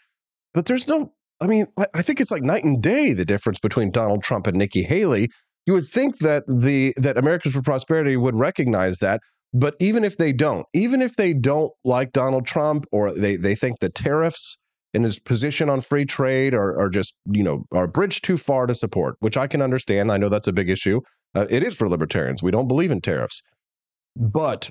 but there's no, I mean, I, think it's like night and day the difference between Donald Trump and Nikki Haley. You would think that the that Americans for Prosperity would recognize that, but even if they don't, even if they don't like Donald Trump or they, they think the tariffs and his position on free trade are, are just, you know, are a bridge too far to support, which I can understand. I know that's a big issue. Uh, it is for libertarians. We don't believe in tariffs. But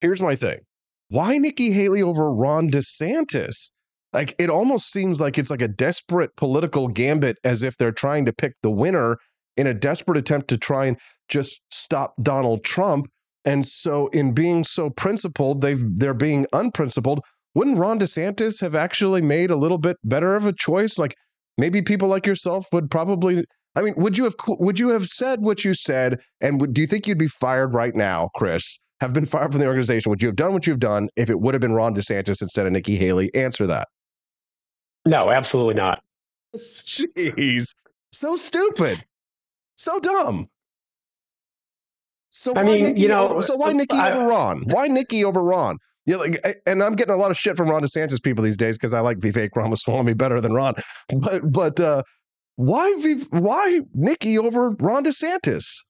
here's my thing why Nikki Haley over Ron DeSantis? Like, it almost seems like it's like a desperate political gambit as if they're trying to pick the winner in a desperate attempt to try and just stop Donald Trump and so, in being so principled, they've they're being unprincipled. Wouldn't Ron DeSantis have actually made a little bit better of a choice? Like maybe people like yourself would probably. I mean, would you have would you have said what you said? And would, do you think you'd be fired right now, Chris? Have been fired from the organization? Would you have done what you've done if it would have been Ron DeSantis instead of Nikki Haley? Answer that. No, absolutely not. Jeez, so stupid, so dumb. So I mean, Nikki you know, over, so why Nikki I, over Ron? Why Nikki over Ron? Yeah, like, and I'm getting a lot of shit from Ron DeSantis people these days because I like Vivek Ramaswamy better than Ron. But but uh, why why Nikki over Ron DeSantis?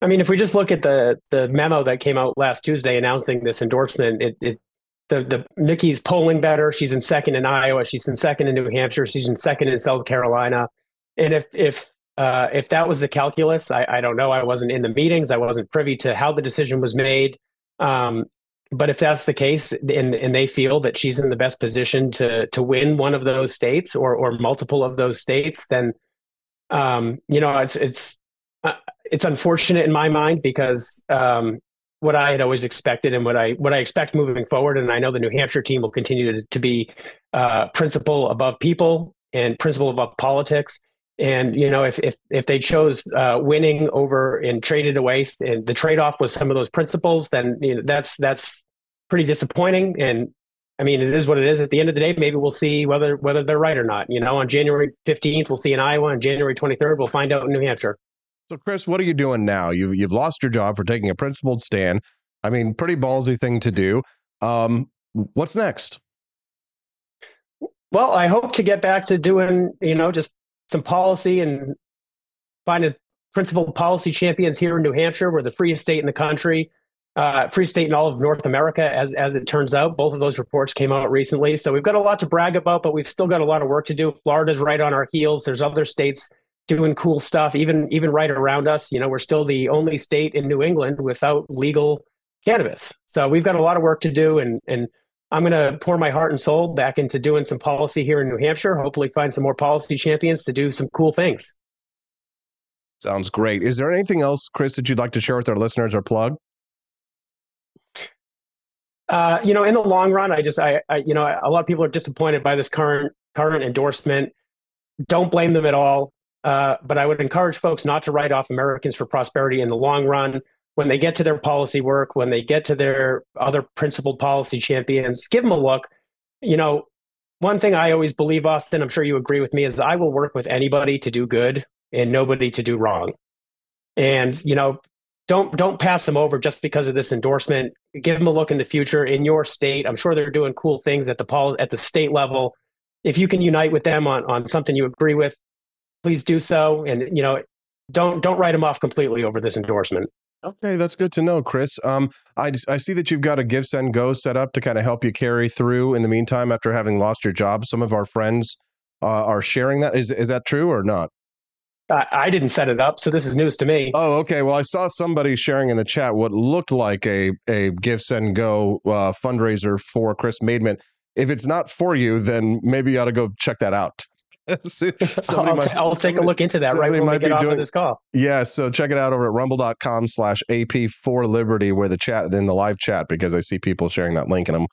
I mean, if we just look at the the memo that came out last Tuesday announcing this endorsement, it, it the the Nikki's polling better. She's in second in Iowa. She's in second in New Hampshire. She's in second in South Carolina. And if if uh, if that was the calculus, I, I, don't know. I wasn't in the meetings. I wasn't privy to how the decision was made. Um, but if that's the case, and, and they feel that she's in the best position to to win one of those states or or multiple of those states, then um, you know it's it's uh, it's unfortunate in my mind because um, what I had always expected and what I what I expect moving forward, and I know the New Hampshire team will continue to, to be uh, principle above people and principle above politics. And you know, if if if they chose uh, winning over and traded away, and the trade off was some of those principles, then you know, that's that's pretty disappointing. And I mean, it is what it is. At the end of the day, maybe we'll see whether whether they're right or not. You know, on January fifteenth, we'll see in Iowa. On January twenty third, we'll find out in New Hampshire. So, Chris, what are you doing now? You've you've lost your job for taking a principled stand. I mean, pretty ballsy thing to do. Um, what's next? Well, I hope to get back to doing, you know, just some policy and find a principal policy champions here in New Hampshire. We're the freest state in the country, uh, free state in all of North America, as as it turns out. Both of those reports came out recently, so we've got a lot to brag about, but we've still got a lot of work to do. Florida's right on our heels. There's other states doing cool stuff, even even right around us. You know, we're still the only state in New England without legal cannabis, so we've got a lot of work to do, and and I'm going to pour my heart and soul back into doing some policy here in New Hampshire. Hopefully, find some more policy champions to do some cool things. Sounds great. Is there anything else, Chris, that you'd like to share with our listeners or plug? Uh, you know, in the long run, I just, I, I, you know, a lot of people are disappointed by this current current endorsement. Don't blame them at all. Uh, but I would encourage folks not to write off Americans for Prosperity in the long run when they get to their policy work, when they get to their other principled policy champions, give them a look. You know, one thing I always believe, Austin, I'm sure you agree with me, is I will work with anybody to do good and nobody to do wrong. And, you know, don't don't pass them over just because of this endorsement. Give them a look in the future in your state. I'm sure they're doing cool things at the pol- at the state level. If you can unite with them on on something you agree with, please do so. And you know, don't don't write them off completely over this endorsement. Okay, that's good to know, Chris. Um, I, I see that you've got a Give Send Go set up to kind of help you carry through in the meantime after having lost your job. Some of our friends uh, are sharing that. Is is that true or not? I, I didn't set it up, so this is news to me. Oh, okay. Well, I saw somebody sharing in the chat what looked like a a Give Send Go uh, fundraiser for Chris Maidment. If it's not for you, then maybe you ought to go check that out. I'll, might, I'll take a look into that right when we get off doing, of this call. Yeah, so check it out over at rumble.com slash AP for Liberty, where the chat, in the live chat, because I see people sharing that link and I'm,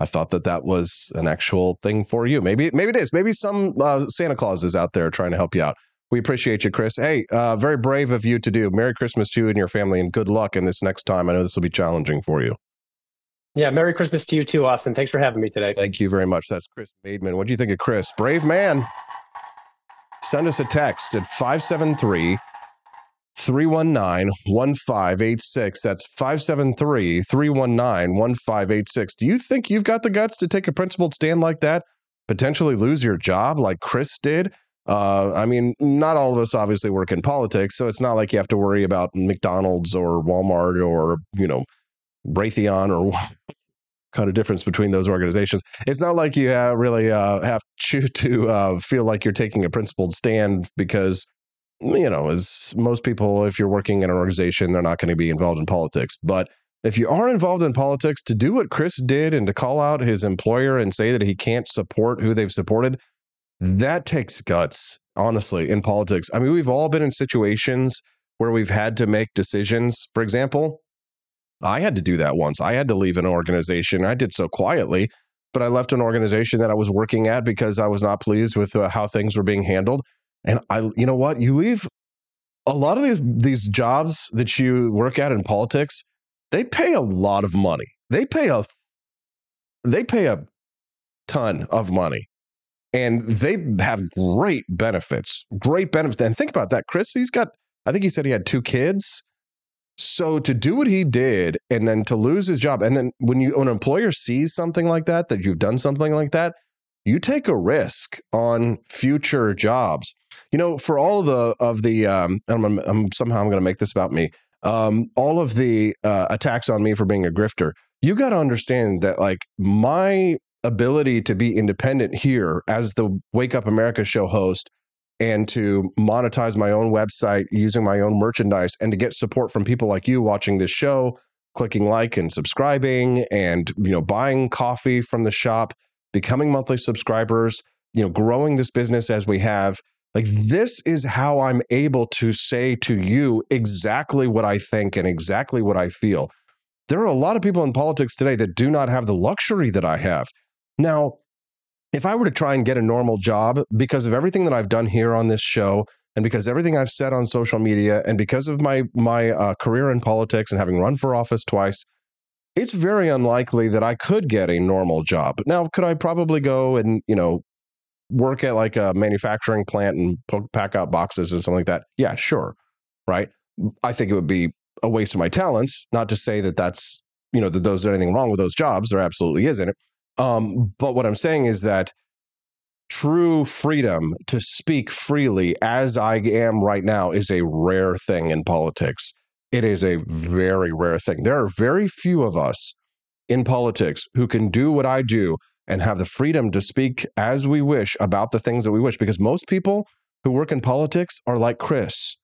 I thought that that was an actual thing for you. Maybe, maybe it is. Maybe some uh, Santa Claus is out there trying to help you out. We appreciate you, Chris. Hey, uh, very brave of you to do. Merry Christmas to you and your family, and good luck in this next time. I know this will be challenging for you. Yeah, Merry Christmas to you too, Austin. Thanks for having me today. Thank you very much. That's Chris Maidment. What do you think of Chris? Brave man send us a text at 573 319 1586. That's 573 319 1586. Do you think you've got the guts to take a principled stand like that? Potentially lose your job like Chris did? Uh, I mean, not all of us obviously work in politics, so it's not like you have to worry about McDonald's or Walmart or, you know, Raytheon or kind of difference between those organizations. It's not like you uh, really uh, have to, to uh, feel like you're taking a principled stand because, you know, as most people, if you're working in an organization, they're not going to be involved in politics. But if you are involved in politics, to do what Chris did and to call out his employer and say that he can't support who they've supported, that takes guts, honestly, in politics. I mean, we've all been in situations where we've had to make decisions. For example, I had to do that once. I had to leave an organization. I did so quietly, but I left an organization that I was working at because I was not pleased with uh, how things were being handled. And I, you know what? You leave a lot of these these jobs that you work at in politics. They pay a lot of money. They pay a they pay a ton of money, and they have great benefits. Great benefits. And think about that, Chris. He's got. I think he said he had two kids. So to do what he did and then to lose his job, and then when you when an employer sees something like that, that you've done something like that, you take a risk on future jobs. You know, for all of the of the um, I'm, I'm somehow I'm going to make this about me. Um, all of the uh, attacks on me for being a grifter. You got to understand that like my ability to be independent here as the Wake Up America show host and to monetize my own website using my own merchandise and to get support from people like you watching this show clicking like and subscribing and you know buying coffee from the shop becoming monthly subscribers you know growing this business as we have. Like this is how i'm able to say to you exactly what i think and exactly what i feel. There are a lot of people in politics today that do not have the luxury that i have. Now if I were to try and get a normal job because of everything that I've done here on this show and because everything I've said on social media and because of my my uh, career in politics and having run for office twice, it's very unlikely that I could get a normal job. Now, could I probably go and you know work at like a manufacturing plant and pack out boxes and something like that? Yeah, sure, right. I think it would be a waste of my talents. Not to say that that's you know that there's anything wrong with those jobs. There absolutely isn't. Um, but what I'm saying is that true freedom to speak freely as I am right now is a rare thing in politics. It is a very rare thing. There are very few of us in politics who can do what I do and have the freedom to speak as we wish about the things that we wish because most people who work in politics are like Chris.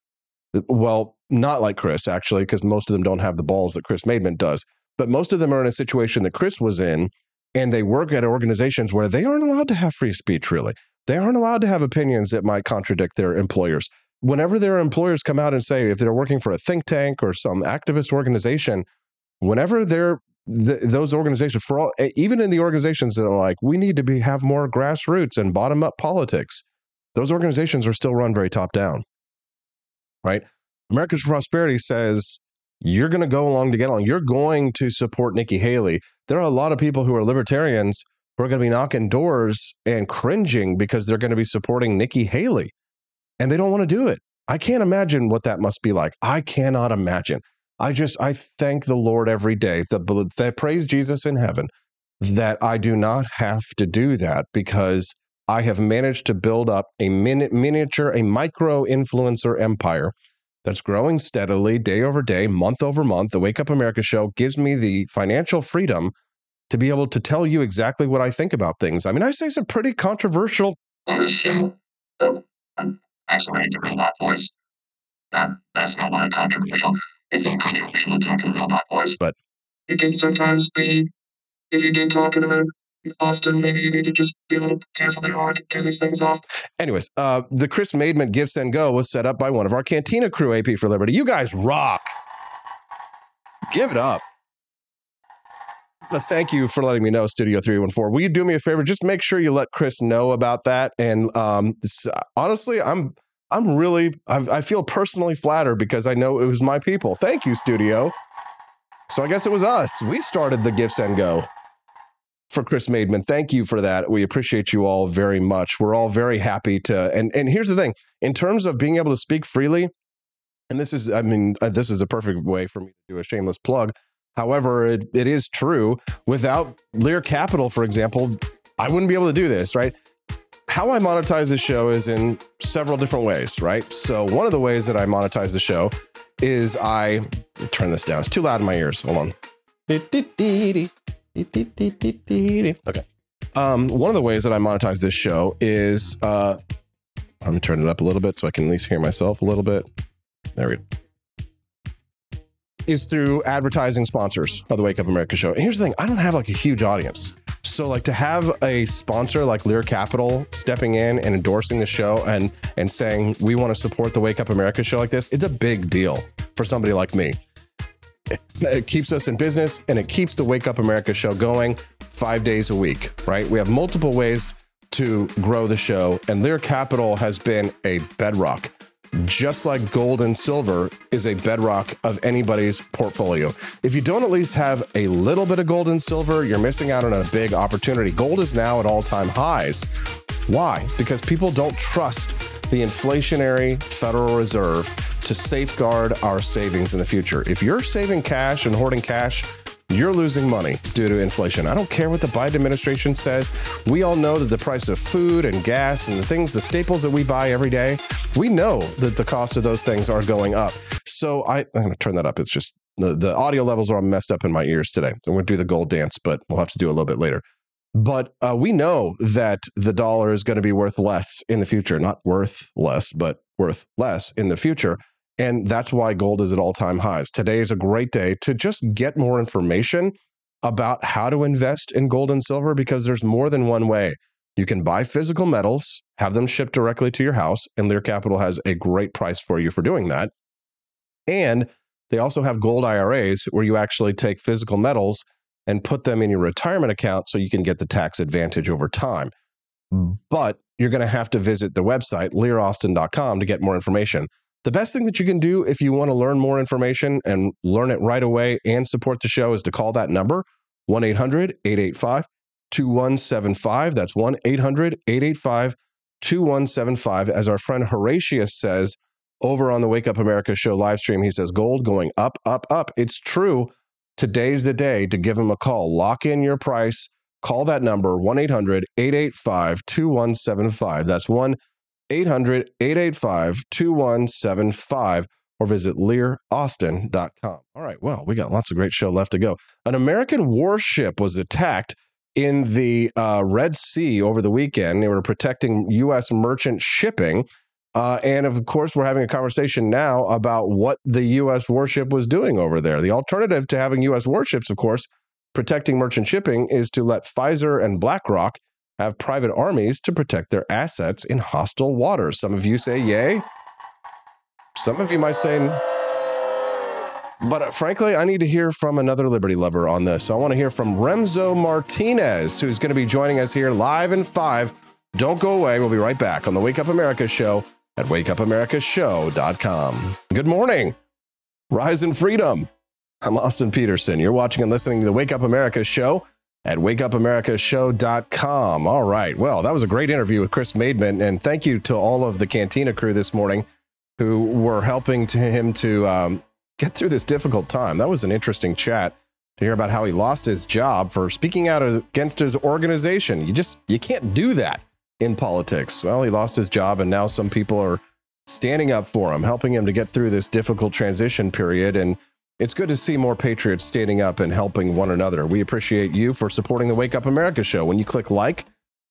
Well, not like Chris, actually, because most of them don't have the balls that Chris Maidment does. But most of them are in a situation that Chris was in and they work at organizations where they aren't allowed to have free speech, really. They aren't allowed to have opinions that might contradict their employers. Whenever their employers come out and say, if they're working for a think tank or some activist organization, whenever they're th- those organizations, for all, even in the organizations that are like, we need to be have more grassroots and bottom up politics, those organizations are still run very top down, right? Americans for Prosperity says you're going to go along to get along. You're going to support Nikki Haley. There are a lot of people who are libertarians who are going to be knocking doors and cringing because they're going to be supporting Nikki Haley and they don't want to do it. I can't imagine what that must be like. I cannot imagine. I just, I thank the Lord every day that, that praise Jesus in heaven that I do not have to do that because I have managed to build up a min- miniature, a micro influencer empire that's growing steadily day over day, month over month. The Wake Up America show gives me the financial freedom to be able to tell you exactly what I think about things. I mean, I say some pretty controversial. On this show, oh, I'm actually the robot voice. That that's not my controversial. It's not controversial to talk in robot voice, but it can sometimes be if you did talk in a Austin, maybe you need to just be a little careful there or turn these things off. Anyways, uh, the Chris Maidment Give Send Go was set up by one of our Cantina crew, AP for Liberty. You guys rock. Give it up. thank you for letting me know, Studio 314. Will you do me a favor? Just make sure you let Chris know about that. And um, honestly, I'm I'm really I've, I feel personally flattered because I know it was my people. Thank you, Studio. So I guess it was us. We started the Give Send Go for Chris Maidment. Thank you for that. We appreciate you all very much. We're all very happy to. And and here's the thing: in terms of being able to speak freely, and this is, I mean, uh, this is a perfect way for me to do a shameless plug. However, it, it is true. Without Lear Capital, for example, I wouldn't be able to do this, right? How I monetize the show is in several different ways, right? So one of the ways that I monetize the show is I turn this down. It's too loud in my ears. Hold on. Okay. Um, one of the ways that I monetize this show is uh, I'm gonna turn it up a little bit so I can at least hear myself a little bit. There we go. Is through advertising sponsors of the Wake Up America show. And here's the thing: I don't have like a huge audience. So like to have a sponsor like Lear Capital stepping in and endorsing the show and and saying we want to support the Wake Up America show like this, it's a big deal for somebody like me it keeps us in business and it keeps the Wake Up America show going five days a week, right? We have multiple ways to grow the show, and Lear Capital has been a bedrock. Just like gold and silver is a bedrock of anybody's portfolio. If you don't at least have a little bit of gold and silver, you're missing out on a big opportunity. Gold is now at all time highs. Why? Because people don't trust the inflationary Federal Reserve to safeguard our savings in the future. If you're saving cash and hoarding cash, you're losing money due to inflation. I don't care what the Biden administration says. We all know that the price of food and gas and the things, the staples that we buy every day, we know that the cost of those things are going up. So I, I'm going to turn that up. It's just the, the audio levels are all messed up in my ears today. I'm going to do the gold dance, but we'll have to do a little bit later. But uh, we know that the dollar is going to be worth less in the future, not worth less, but worth less in the future. And that's why gold is at all time highs. Today is a great day to just get more information about how to invest in gold and silver because there's more than one way. You can buy physical metals, have them shipped directly to your house, and Lear Capital has a great price for you for doing that. And they also have gold IRAs where you actually take physical metals and put them in your retirement account so you can get the tax advantage over time. Hmm. but you're going to have to visit the website, learaustin.com, to get more information. The best thing that you can do if you want to learn more information and learn it right away and support the show is to call that number, 1 800 885 2175. That's 1 800 885 2175. As our friend Horatius says over on the Wake Up America show live stream, he says, gold going up, up, up. It's true. Today's the day to give him a call. Lock in your price. Call that number 1 800 885 2175. That's 1 800 885 2175 or visit learaustin.com. All right, well, we got lots of great show left to go. An American warship was attacked in the uh, Red Sea over the weekend. They were protecting U.S. merchant shipping. Uh, and of course, we're having a conversation now about what the U.S. warship was doing over there. The alternative to having U.S. warships, of course, protecting merchant shipping is to let Pfizer and BlackRock have private armies to protect their assets in hostile waters. Some of you say yay. Some of you might say but uh, frankly, I need to hear from another Liberty lover on this. So I want to hear from Remso Martinez, who's going to be joining us here live in five. Don't go away. We'll be right back on the Wake Up America show at wakeupAmericaShow.com. Good morning. Rise in freedom. I'm Austin Petersen. You're watching and listening to the Wake Up America show at wakeupAmericaShow.com. All right. Well, that was a great interview with Chris Maidment. And thank you to all of the Cantina crew this morning who were helping to him to um, get through this difficult time. That was an interesting chat to hear about how he lost his job for speaking out against his organization. You just you can't do that in politics. Well, he lost his job and now some people are standing up for him, helping him to get through this difficult transition period and it's good to see more patriots standing up and helping one another. We appreciate you for supporting the Wake Up America show. When you click like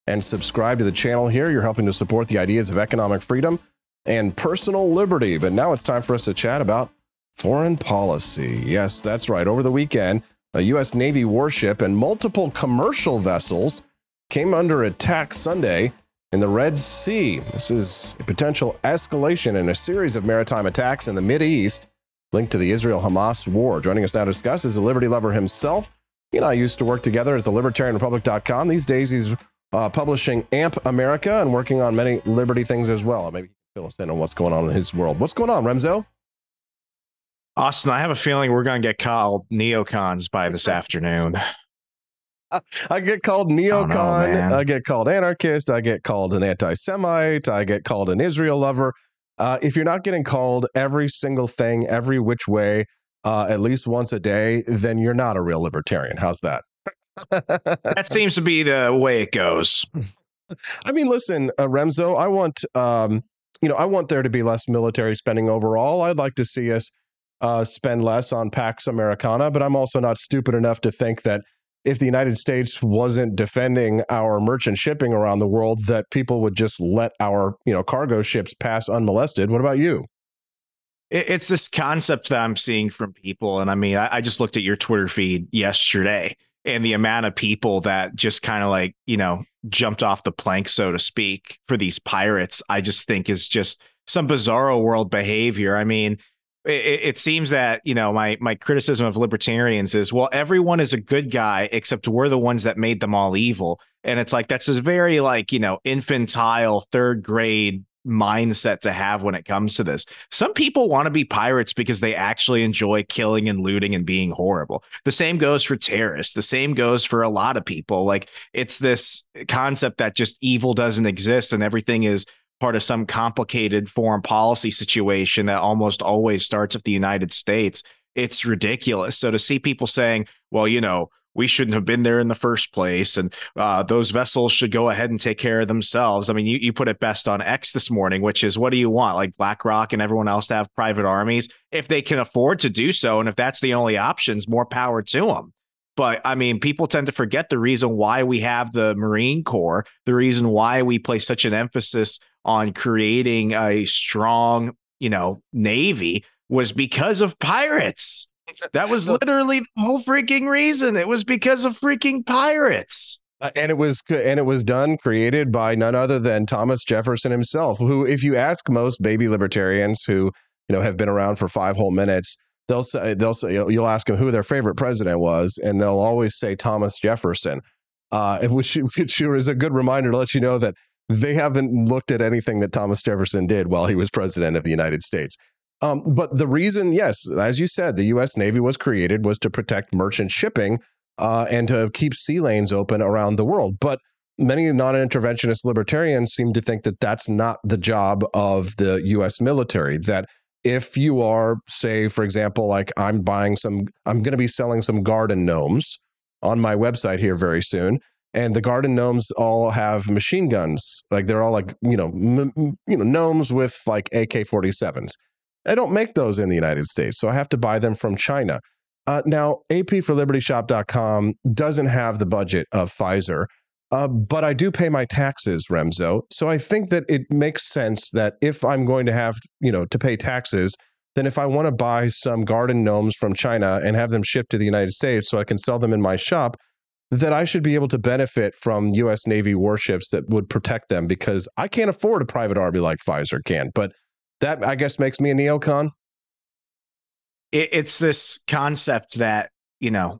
and subscribe to the channel here, you're helping to support the ideas of economic freedom and personal liberty. But now it's time for us to chat about Foreign policy. Yes, that's right. Over the weekend, a U.S. Navy warship and multiple commercial vessels came under attack Sunday in the Red Sea. This is a potential escalation in a series of maritime attacks in the East linked to the Israel Hamas war. Joining us now to discuss is a liberty lover himself. He and I used to work together at the libertarianrepublic.com. These days, he's uh, publishing AMP America and working on many liberty things as well. Maybe fill us in on what's going on in his world. What's going on, Remso? Austin, I have a feeling we're going to get called neocons by this afternoon. I get called neocon. Know, I get called anarchist. I get called an anti Semite. I get called an Israel lover. Uh, if you're not getting called every single thing, every which way, uh, at least once a day, then you're not a real libertarian. How's that? that seems to be the way it goes. I mean, listen, uh, Remso, I want, um, you know, I want there to be less military spending overall. I'd like to see us uh, spend less on Pax Americana, but I'm also not stupid enough to think that if the United States wasn't defending our merchant shipping around the world, that people would just let our you know cargo ships pass unmolested. What about you? It's this concept that I'm seeing from people, and I mean, I, just looked at your Twitter feed yesterday, and the amount of people that just kind of like you know jumped off the plank, so to speak, for these pirates. I just think is just some bizarro world behavior. I mean, it, it, seems that you know my my criticism of libertarians is well everyone is a good guy except we're the ones that made them all evil. And it's like that's a very like you know infantile third grade mindset to have when it comes to this. Some people want to be pirates because they actually enjoy killing and looting and being horrible. The same goes for terrorists. The same goes for a lot of people. Like it's this concept that just evil doesn't exist and everything is part of some complicated foreign policy situation that almost always starts with the United States. It's ridiculous. So to see people saying, well, you know, we shouldn't have been there in the first place. And uh, those vessels should go ahead and take care of themselves. I mean, you, you put it best on X this morning, which is what do you want? Like BlackRock and everyone else to have private armies? If they can afford to do so, and if that's the only options, more power to them. But I mean, people tend to forget the reason why we have the Marine Corps, the reason why we place such an emphasis on creating a strong, you know, navy was because of pirates. That was literally the whole freaking reason. It was because of freaking pirates. Uh, and it was and it was done created by none other than Thomas Jefferson himself, who if you ask most baby libertarians who, you know, have been around for 5 whole minutes, they'll say they'll say you'll ask them who their favorite president was and they'll always say Thomas Jefferson. uh, which, which is a good reminder to let you know that they haven't looked at anything that Thomas Jefferson did while he was president of the United States. Um, but the reason, yes, as you said, the U.S. Navy was created was to protect merchant shipping uh, and to keep sea lanes open around the world. But many non-interventionist libertarians seem to think that that's not the job of the U.S. military. That if you are, say, for example, like I'm buying some, I'm going to be selling some garden gnomes on my website here very soon and the garden gnomes all have machine guns like they're all like you know m- you know gnomes with like ak-47s I don't make those in the United States, so I have to buy them from China. Uh, now, apforlibertyshop.com doesn't have the budget of Pfizer, uh, but I do pay my taxes, Remso. So I think that it makes sense that if I'm going to have, you know, to pay taxes, then if I want to buy some garden gnomes from China and have them shipped to the United States so I can sell them in my shop, that I should be able to benefit from US Navy warships that would protect them because I can't afford a private army like Pfizer can. But that I guess makes me a neocon. It's this concept that you know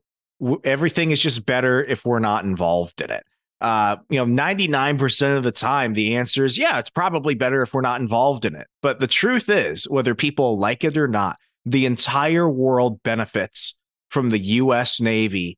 everything is just better if we're not involved in it. Uh, you know, ninety nine percent of the time, the answer is yeah, it's probably better if we're not involved in it. But the truth is, whether people like it or not, the entire world benefits from the U.S. Navy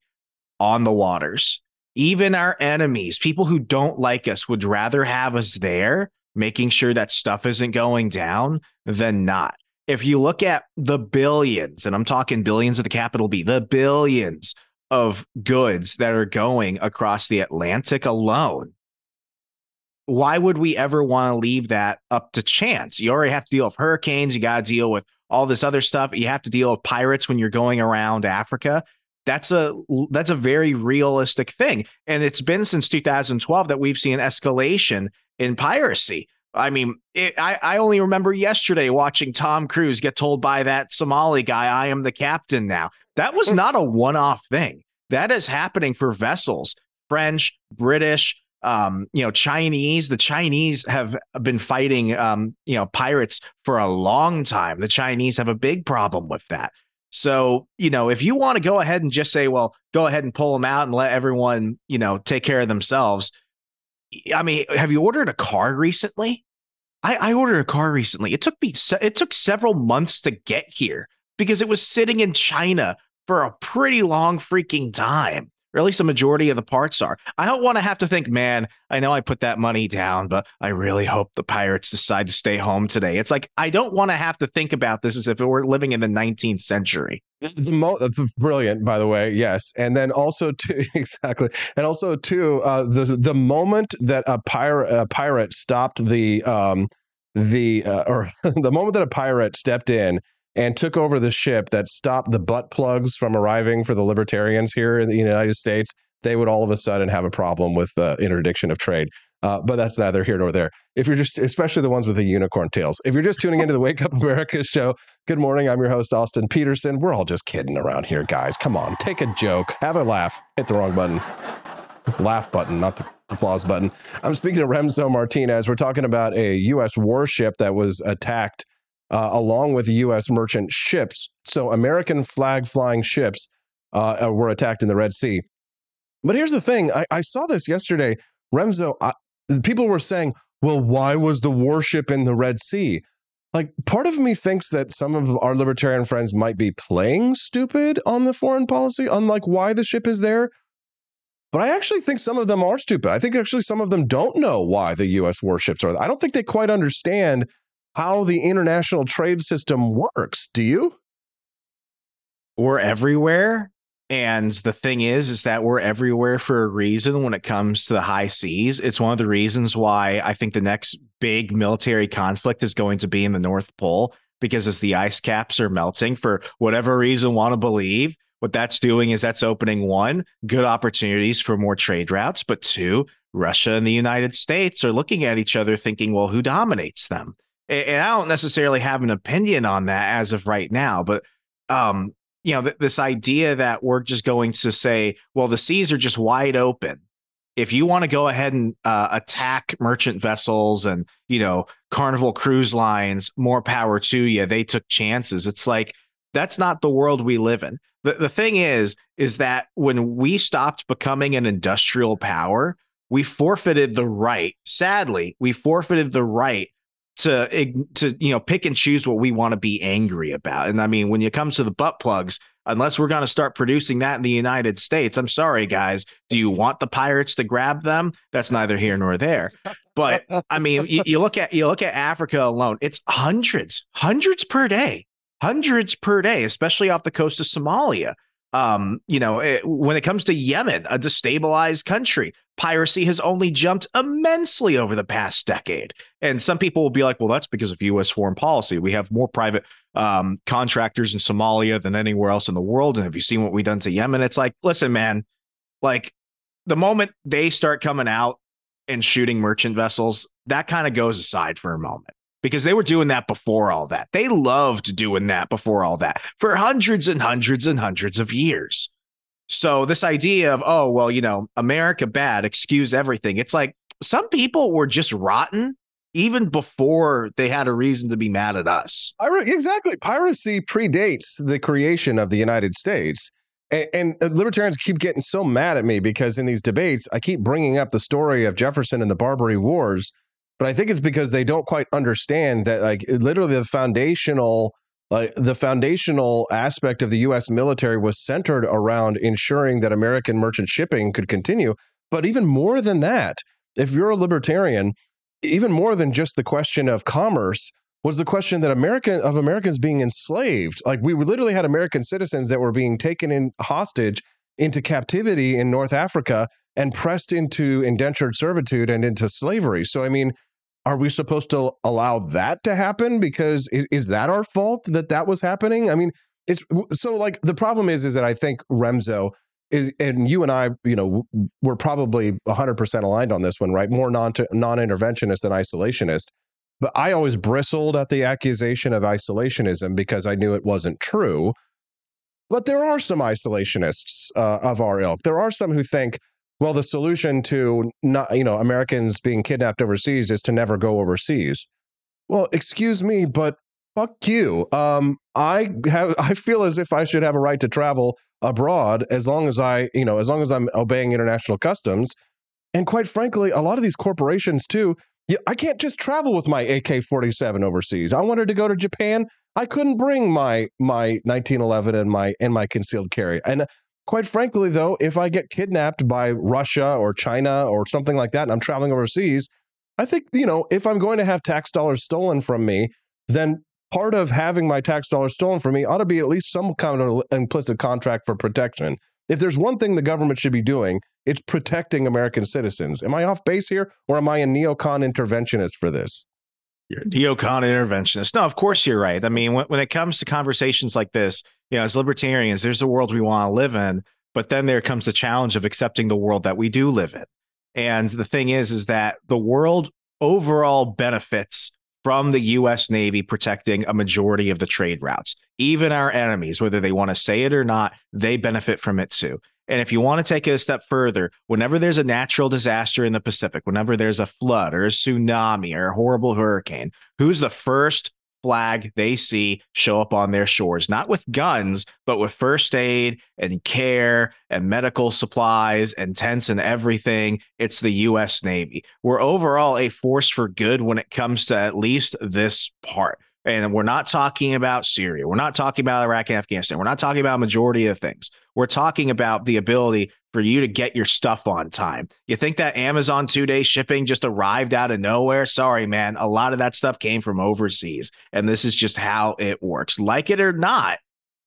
on the waters. Even our enemies, people who don't like us, would rather have us there making sure that stuff isn't going down than not. If you look at the billions, and I'm talking billions of the capital B, the billions of goods that are going across the Atlantic alone, why would we ever want to leave that up to chance? You already have to deal with hurricanes, you got to deal with all this other stuff. You have to deal with pirates when you're going around Africa. That's a that's a very realistic thing. And it's been since 2012 that we've seen escalation in piracy. I mean, it, I, I only remember yesterday watching Tom Cruise get told by that Somali guy, I am the captain now. That was hmm. not a one off thing. That is happening for vessels, French, British, um, you know, Chinese. The Chinese have been fighting, um, you know, pirates for a long time. The Chinese have a big problem with that. So, you know, if you want to go ahead and just say, well, go ahead and pull them out and let everyone, you know, take care of themselves, I mean, have you ordered a car recently? I, I ordered a car recently. It took me it took several months to get here because it was sitting in China for a pretty long freaking time or at least a majority of the parts are. I don't want to have to think, man, I know I put that money down, but I really hope the Pirates decide to stay home today. It's like, I don't want to have to think about this as if were living in the 19th century. The mo- brilliant, by the way, yes, and then also too exactly, and also too uh, the the moment that a pirate a pirate stopped the um the uh, or the moment that a pirate stepped in and took over the ship that stopped the butt plugs from arriving for the libertarians here in the United States, they would all of a sudden have a problem with the interdiction of trade. Uh, but that's neither here nor there. If you're just, especially the ones with the unicorn tails, if you're just tuning into the Wake Up America show, good morning. I'm your host, Austin Petersen. We're all just kidding around here, guys. Come on, take a joke, have a laugh, hit the wrong button. It's the laugh button, not the applause button. I'm speaking to Remso Martinez. We're talking about a U.S. warship that was attacked uh, along with U.S. merchant ships. So American flag flying ships uh, uh, were attacked in the Red Sea. But here's the thing I, I saw this yesterday. Remso, I, people were saying, well, why was the warship in the Red Sea? Like, part of me thinks that some of our libertarian friends might be playing stupid on the foreign policy, on like why the ship is there. But I actually think some of them are stupid. I think actually some of them don't know why the U.S. warships are. I don't think they quite understand how the international trade system works. Do you? We're everywhere. And the thing is, is that we're everywhere for a reason when it comes to the high seas. It's one of the reasons why I think the next big military conflict is going to be in the North Pole, because as the ice caps are melting, for whatever reason, want to believe, what that's doing is that's opening one, good opportunities for more trade routes, but two, Russia and the United States are looking at each other thinking, well, who dominates them? And I don't necessarily have an opinion on that as of right now, but um, you know, th- this idea that we're just going to say, well, the seas are just wide open. If you want to go ahead and uh, attack merchant vessels and you know Carnival Cruise Lines, more power to you. They took chances. It's like That's not the world we live in. The, the thing is, is that when we stopped becoming an industrial power, we forfeited the right. Sadly, we forfeited the right to to you know pick and choose what we want to be angry about. And I mean, when it comes to the butt plugs, unless we're going to start producing that in the United States, I'm sorry, guys. Do you want the pirates to grab them? That's neither here nor there. But I mean, you, you look at you look at Africa alone. It's hundreds, hundreds per day, hundreds per day, especially off the coast of Somalia. Um, you know, it, when it comes to Yemen, a destabilized country, piracy has only jumped immensely over the past decade. And some people will be like, well, that's because of U.S. foreign policy. We have more private um, contractors in Somalia than anywhere else in the world. And have you seen what we've done to Yemen? It's like, listen, man, like the moment they start coming out and shooting merchant vessels, that kind of goes aside for a moment because they were doing that before all that. They loved doing that before all that for hundreds and hundreds and hundreds of years. So this idea of oh well, you know, America bad, excuse everything. It's like some people were just rotten even before they had a reason to be mad at us. Exactly. Piracy predates the creation of the United States. And, and, libertarians keep getting so mad at me because in these debates, I keep bringing up the story of Jefferson and the Barbary Wars but I think it's because they don't quite understand that like literally the foundational like the foundational aspect of the US military was centered around ensuring that American merchant shipping could continue. But even more than that, if you're a libertarian, even more than just the question of commerce was the question that American of Americans being enslaved. Like we literally had American citizens that were being taken in hostage into captivity in North Africa and pressed into indentured servitude and into slavery. So I mean, are we supposed to allow that to happen? Because is, is that our fault that that was happening? I mean it's so like the problem is is that i think Remso is and you and i you know we're probably 100% aligned on this one right? More non non-interventionist than isolationist. But i always bristled at the accusation of isolationism because i knew it wasn't true. But there are some isolationists uh, of our ilk. There are some who think well, the solution to not, you know, Americans being kidnapped overseas is to never go overseas. Well, excuse me, but fuck you. Um, I have, I feel as if I should have a right to travel abroad as long as I, you know, as long as I'm obeying international customs. And quite frankly, a lot of these corporations too, I can't just travel with my AK-47 overseas. I wanted to go to Japan. I couldn't bring my my 1911 and my and my concealed carry. And Quite frankly, though, if I get kidnapped by Russia or China or something like that and I'm traveling overseas, I think, you know, if I'm going to have tax dollars stolen from me, then part of having my tax dollars stolen from me ought to be at least some kind of implicit contract for protection. If there's one thing the government should be doing, it's protecting American citizens. Am I off base here or am I a neocon interventionist for this? You're a neocon interventionist. No, of course you're right. I mean, when, when it comes to conversations like this, you know, as libertarians, there's a world we want to live in, but then there comes the challenge of accepting the world that we do live in. And the thing is, is that the world overall benefits from the US Navy protecting a majority of the trade routes. Even our enemies, whether they want to say it or not, they benefit from it too. And if you want to take it a step further, whenever there's a natural disaster in the Pacific, whenever there's a flood or a tsunami or a horrible hurricane, who's the first flag they see show up on their shores, not with guns, but with first aid and care and medical supplies and tents and everything. It's the U.S. Navy. We're overall a force for good when it comes to at least this part. And we're not talking about Syria. We're not talking about Iraq and Afghanistan. We're not talking about a majority of things. We're talking about the ability for you to get your stuff on time. You think that Amazon two day shipping just arrived out of nowhere? Sorry, man. A lot of that stuff came from overseas. And this is just how it works. Like it or not,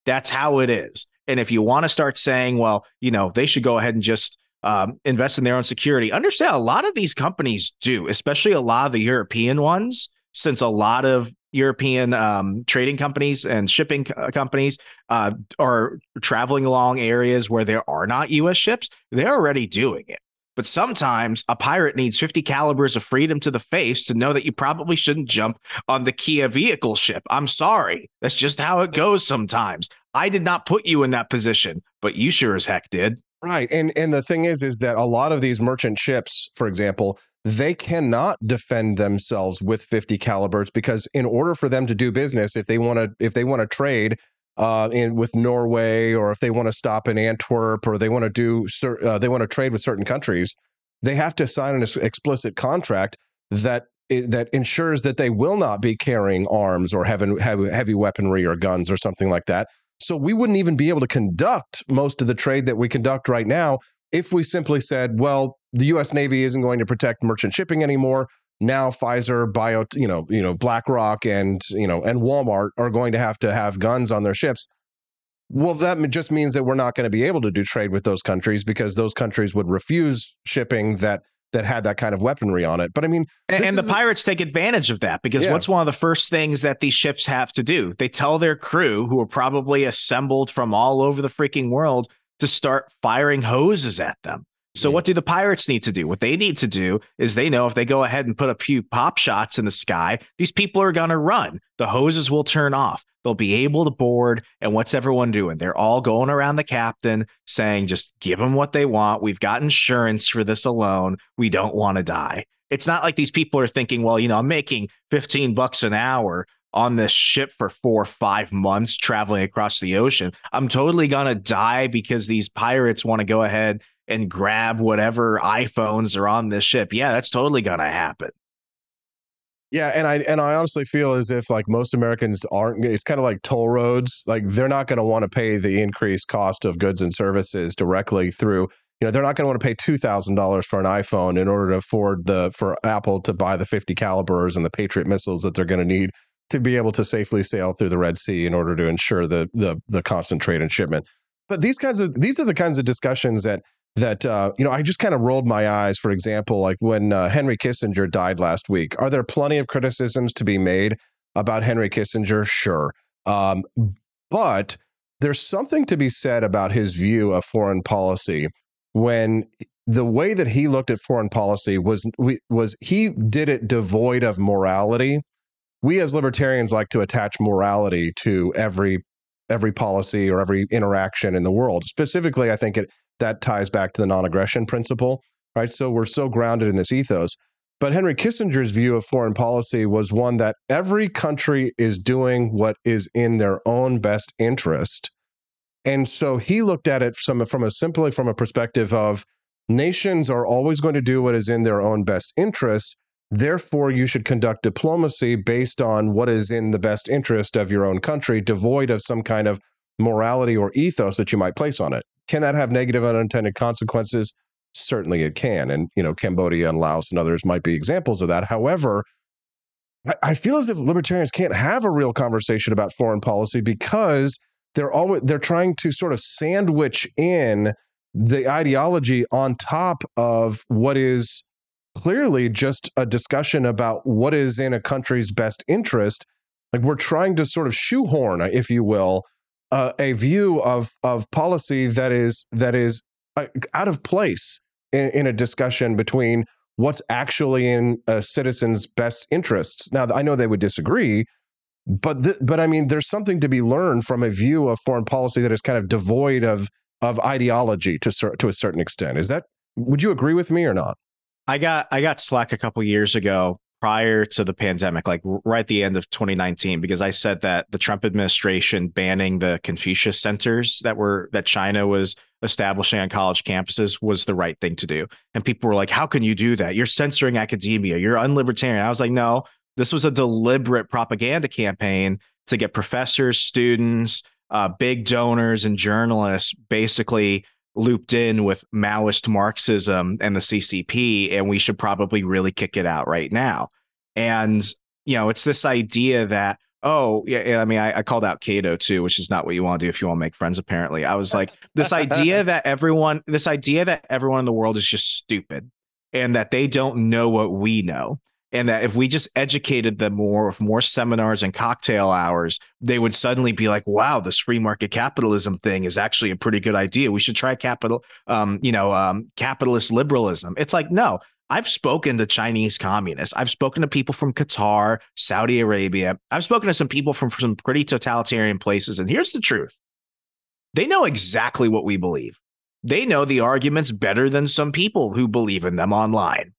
that's how it is. And if you want to start saying, well, you know, they should go ahead and just um, invest in their own security, understand a lot of these companies do, especially a lot of the European ones, since a lot of European um, trading companies and shipping co- companies uh, are traveling along areas where there are not U.S. ships. They're already doing it. But sometimes a pirate needs 50 calibers of freedom to the face to know that you probably shouldn't jump on the Kia vehicle ship. I'm sorry. That's just how it goes sometimes. I did not put you in that position, but you sure as heck did. Right. And and the thing is is that a lot of these merchant ships, for example, they cannot defend themselves with 50 calibers because in order for them to do business if they want to if they want to trade uh, in with Norway, or if they want to stop in Antwerp, or they want to do uh, they want to trade with certain countries, they have to sign an explicit contract that that ensures that they will not be carrying arms or having heavy weaponry or guns or something like that. So we wouldn't even be able to conduct most of the trade that we conduct right now if we simply said, well, the U.S. Navy isn't going to protect merchant shipping anymore. Now Pfizer, Bio, you know, you know, BlackRock, and you know, and Walmart are going to have to have guns on their ships. Well, that just means that we're not going to be able to do trade with those countries because those countries would refuse shipping that that had that kind of weaponry on it. But I mean, and, and the pirates take advantage of that because yeah. what's one of the first things that these ships have to do? They tell their crew, who are probably assembled from all over the freaking world, to start firing hoses at them. So yeah. what do the pirates need to do? What they need to do is they know if they go ahead and put a few pop shots in the sky, these people are going to run. The hoses will turn off. They'll be able to board. And what's everyone doing? They're all going around the captain saying, just give them what they want. We've got insurance for this alone. We don't want to die. It's not like these people are thinking, well, you know, I'm making 15 bucks an hour on this ship for four or five months traveling across the ocean. I'm totally going to die because these pirates want to go ahead and grab whatever iPhones are on this ship. Yeah, that's totally to happen. Yeah, and I and I honestly feel as if like most Americans aren't. It's kind of like toll roads. Like they're not going to want to pay the increased cost of goods and services directly through. You know, they're not going to want to pay two thousand dollars for an iPhone in order to afford the for Apple to buy the fifty calibers and the Patriot missiles that they're going to need to be able to safely sail through the Red Sea in order to ensure the the the constant trade and shipment. But these kinds of these are the kinds of discussions that that uh, you know I just kind of rolled my eyes. For example, like when uh, Henry Kissinger died last week, are there plenty of criticisms to be made about Henry Kissinger? Sure, um, but there's something to be said about his view of foreign policy when the way that he looked at foreign policy was was he did it devoid of morality. We as libertarians like to attach morality to every every policy or every interaction in the world. Specifically, I think it that ties back to the non-aggression principle, right? So we're so grounded in this ethos. But Henry Kissinger's view of foreign policy was one that every country is doing what is in their own best interest. And so he looked at it from, from a simply from a perspective of nations are always going to do what is in their own best interest. Therefore, you should conduct diplomacy based on what is in the best interest of your own country, devoid of some kind of morality or ethos that you might place on it. Can that have negative unintended consequences? Certainly it can. And, you know, Cambodia and Laos and others might be examples of that. However, I feel as if libertarians can't have a real conversation about foreign policy because they're always they're trying to sort of sandwich in the ideology on top of what is clearly just a discussion about what is in a country's best interest. Like we're trying to sort of shoehorn, if you will, uh, a view of of policy that is that is uh, out of place in, in, a discussion between what's actually in a citizen's best interests. Now, I know they would disagree, but th- but I mean, there's something to be learned from a view of foreign policy that is kind of devoid of of ideology to to a certain extent. Is that would you agree with me or not? I got I got slack a couple years ago prior to the pandemic, like right at the end of 2019, because I said that the Trump administration banning the Confucius centers that were that China was establishing on college campuses was the right thing to do. And people were like, "How can you do that? You're censoring academia. You're unlibertarian." I was like, "No, this was a deliberate propaganda campaign to get professors, students, uh, big donors, and journalists basically." Looped in with Maoist Marxism and the CCP, and we should probably really kick it out right now. And, you know, it's this idea that, oh, yeah, I mean, I, I called out Cato too, which is not what you want to do if you want to make friends, apparently. I was like, this idea that everyone, this idea that everyone in the world is just stupid and that they don't know what we know and that if we just educated them more with more seminars and cocktail hours they would suddenly be like wow this free market capitalism thing is actually a pretty good idea we should try capital um, you know um, capitalist liberalism it's like no I've spoken to Chinese communists. I've spoken to people from Qatar, Saudi Arabia. I've spoken to some people from some pretty totalitarian places. And here's the truth they know exactly what we believe. They know the arguments better than some people who believe in them online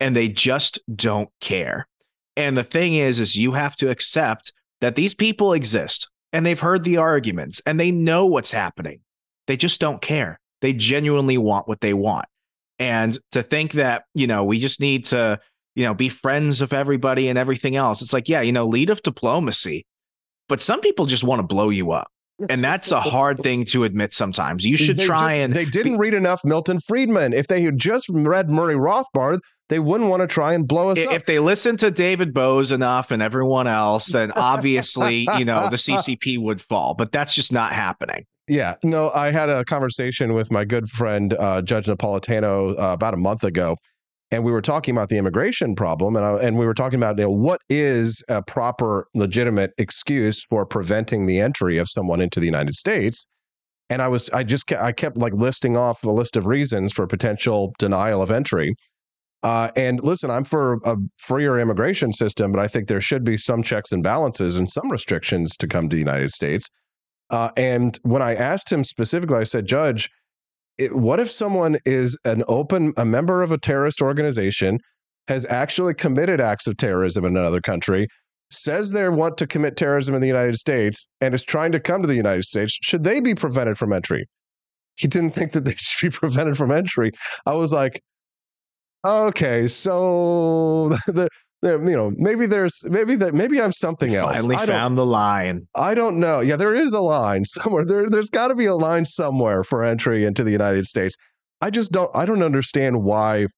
and they just don't care. And the thing is, is you have to accept that these people exist. and they've heard the arguments and they know what's happening. They just don't care. They genuinely want what they want. And to think that, you know, we just need to, you know, be friends of everybody and everything else. It's like, yeah, you know, lead of diplomacy. But some people just want to blow you up. And that's a hard thing to admit sometimes. You should they try just, and They didn't be, read enough Milton Friedman. If they had just read Murray Rothbard, they wouldn't want to try and blow us if up. If they listen to David Boaz enough and everyone else, then obviously, you know, the CCP would fall. But that's just not happening. Yeah, no, I had a conversation with my good friend uh, Judge Napolitano uh, about a month ago, and we were talking about the immigration problem, and I, and we were talking about you know, what is a proper, legitimate excuse for preventing the entry of someone into the United States. And I was, I just, kept, I kept like listing off a list of reasons for potential denial of entry. Uh, and listen, I'm for a freer immigration system, but I think there should be some checks and balances and some restrictions to come to the United States. Uh, and when I asked him specifically, I said, Judge, it, what if someone is an open, a member of a terrorist organization, has actually committed acts of terrorism in another country, says they want to commit terrorism in the United States, and is trying to come to the United States? Should they be prevented from entry? He didn't think that they should be prevented from entry. I was like, okay, so the there, you know, maybe there's maybe that maybe I'm something else. I finally found the line. I don't know. Yeah, there is a line somewhere. There, there's got to be a line somewhere for entry into the United States. I just don't. I don't understand why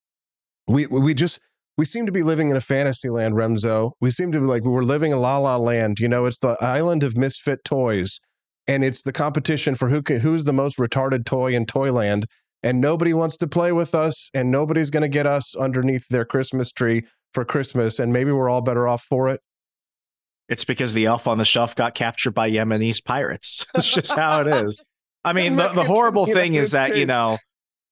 we we just we seem to be living in a fantasy land, Remso. We seem to be like we're living in La La Land. You know, it's the island of misfit toys, and it's the competition for who can, who's the most retarded toy in Toyland. And nobody wants to play with us, and nobody's going to get us underneath their Christmas tree for Christmas, and maybe we're all better off for it? It's because the elf on the shelf got captured by Yemenese pirates. That's just how it is. I mean, the, the horrible thing is that, you know,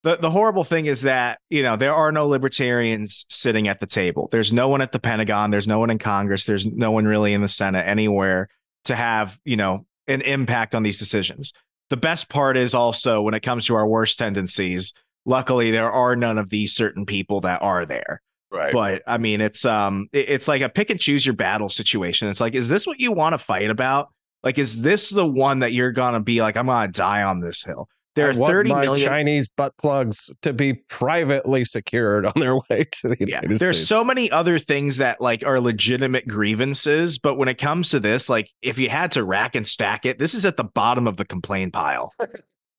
the, the horrible thing is that, you know, there are no libertarians sitting at the table. There's no one at the Pentagon. There's no one in Congress. There's no one really in the Senate anywhere to have, you know, an impact on these decisions. The best part is also when it comes to our worst tendencies, luckily there are none of these certain people that are there. Right. But I mean, it's um, it's like a pick and choose your battle situation. It's like, is this what you want to fight about? Like, is this the one that you're gonna be like, I'm gonna die on this hill? There are thirty million Chinese butt plugs to be privately secured on their way to the United yeah, States. There's so many other things that like are legitimate grievances, but when it comes to this, like if you had to rack and stack it, this is at the bottom of the complaint pile.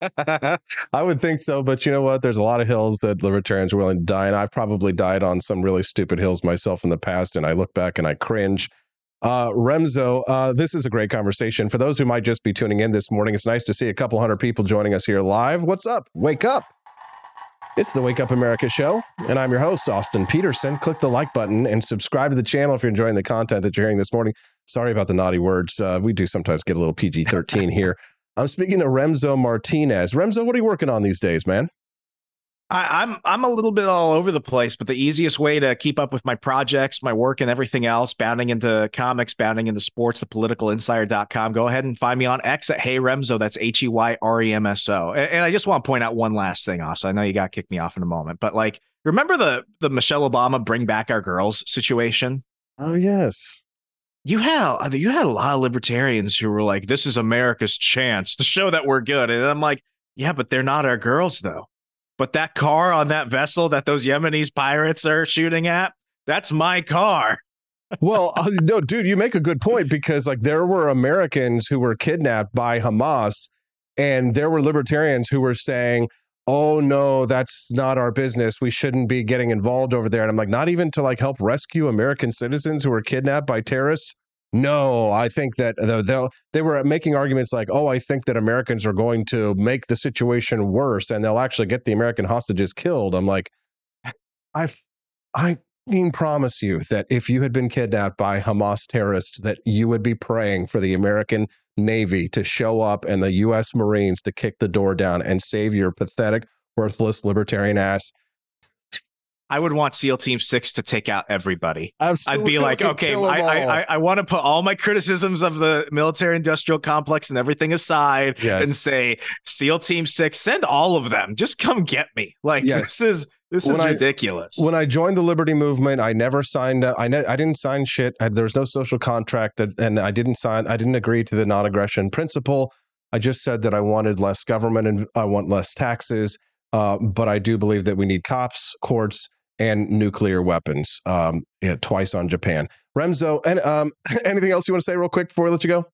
I would think so, but you know what? There's a lot of hills that libertarians are willing to die, and I've probably died on some really stupid hills myself in the past, and I look back and I cringe. Uh, Remso, uh, this is a great conversation. For those who might just be tuning in this morning, it's nice to see a couple hundred people joining us here live. What's up? Wake up. It's the Wake Up America show, and I'm your host, Austin Petersen. Click the like button and subscribe to the channel if you're enjoying the content that you're hearing this morning. Sorry about the naughty words. Uh, we do sometimes get a little PG 13 here. I'm speaking to Remso Martinez. Remso, what are you working on these days, man? I, am I'm, I'm a little bit all over the place, but the easiest way to keep up with my projects, my work, and everything else, bounding into comics, bounding into sports, the politicalinsider.com. Go ahead and find me on X at Hey Remso. That's H E Y R E M S O. And, and, I just want to point out one last thing, also. I know you got to kick me off in a moment, but like, remember the the Michelle Obama bring back our girls situation? Oh yes you had you had a lot of libertarians who were like, "This is America's chance to show that we're good," and I'm like, "Yeah, but they're not our girls, though." But that car on that vessel that those Yemenis pirates are shooting at, that's my car. well, uh, no, dude, you make a good point because like there were Americans who were kidnapped by Hamas, and there were libertarians who were saying, oh no that's not our business. We shouldn't be getting involved over there. And i'm like not even to like help rescue american citizens who were kidnapped by terrorists? No i think that they they were making arguments like oh i think that americans are going to make the situation worse and they'll actually get the american hostages killed. I'm like i i can promise you that if you had been kidnapped by hamas terrorists that you would be praying for the american Navy to show up and the U.S. Marines to kick the door down and save your pathetic, worthless libertarian ass. I would want SEAL Team Six to take out everybody. Absolutely. I'd be like, okay, I, I, I want to put all my criticisms of the military industrial complex and everything aside yes. and say, SEAL Team Six, send all of them. Just come get me. Like, yes. this is This is ridiculous. I, when I joined the Liberty Movement, I never signed. I ne- I didn't sign shit. I, there was no social contract that, and I didn't sign. I didn't agree to the non-aggression principle. I just said that I wanted less government and I want less taxes. Uh, but I do believe that we need cops, courts, and nuclear weapons. Um, yeah, twice on Japan. Remso, and um, anything else you want to say real quick before we let you go?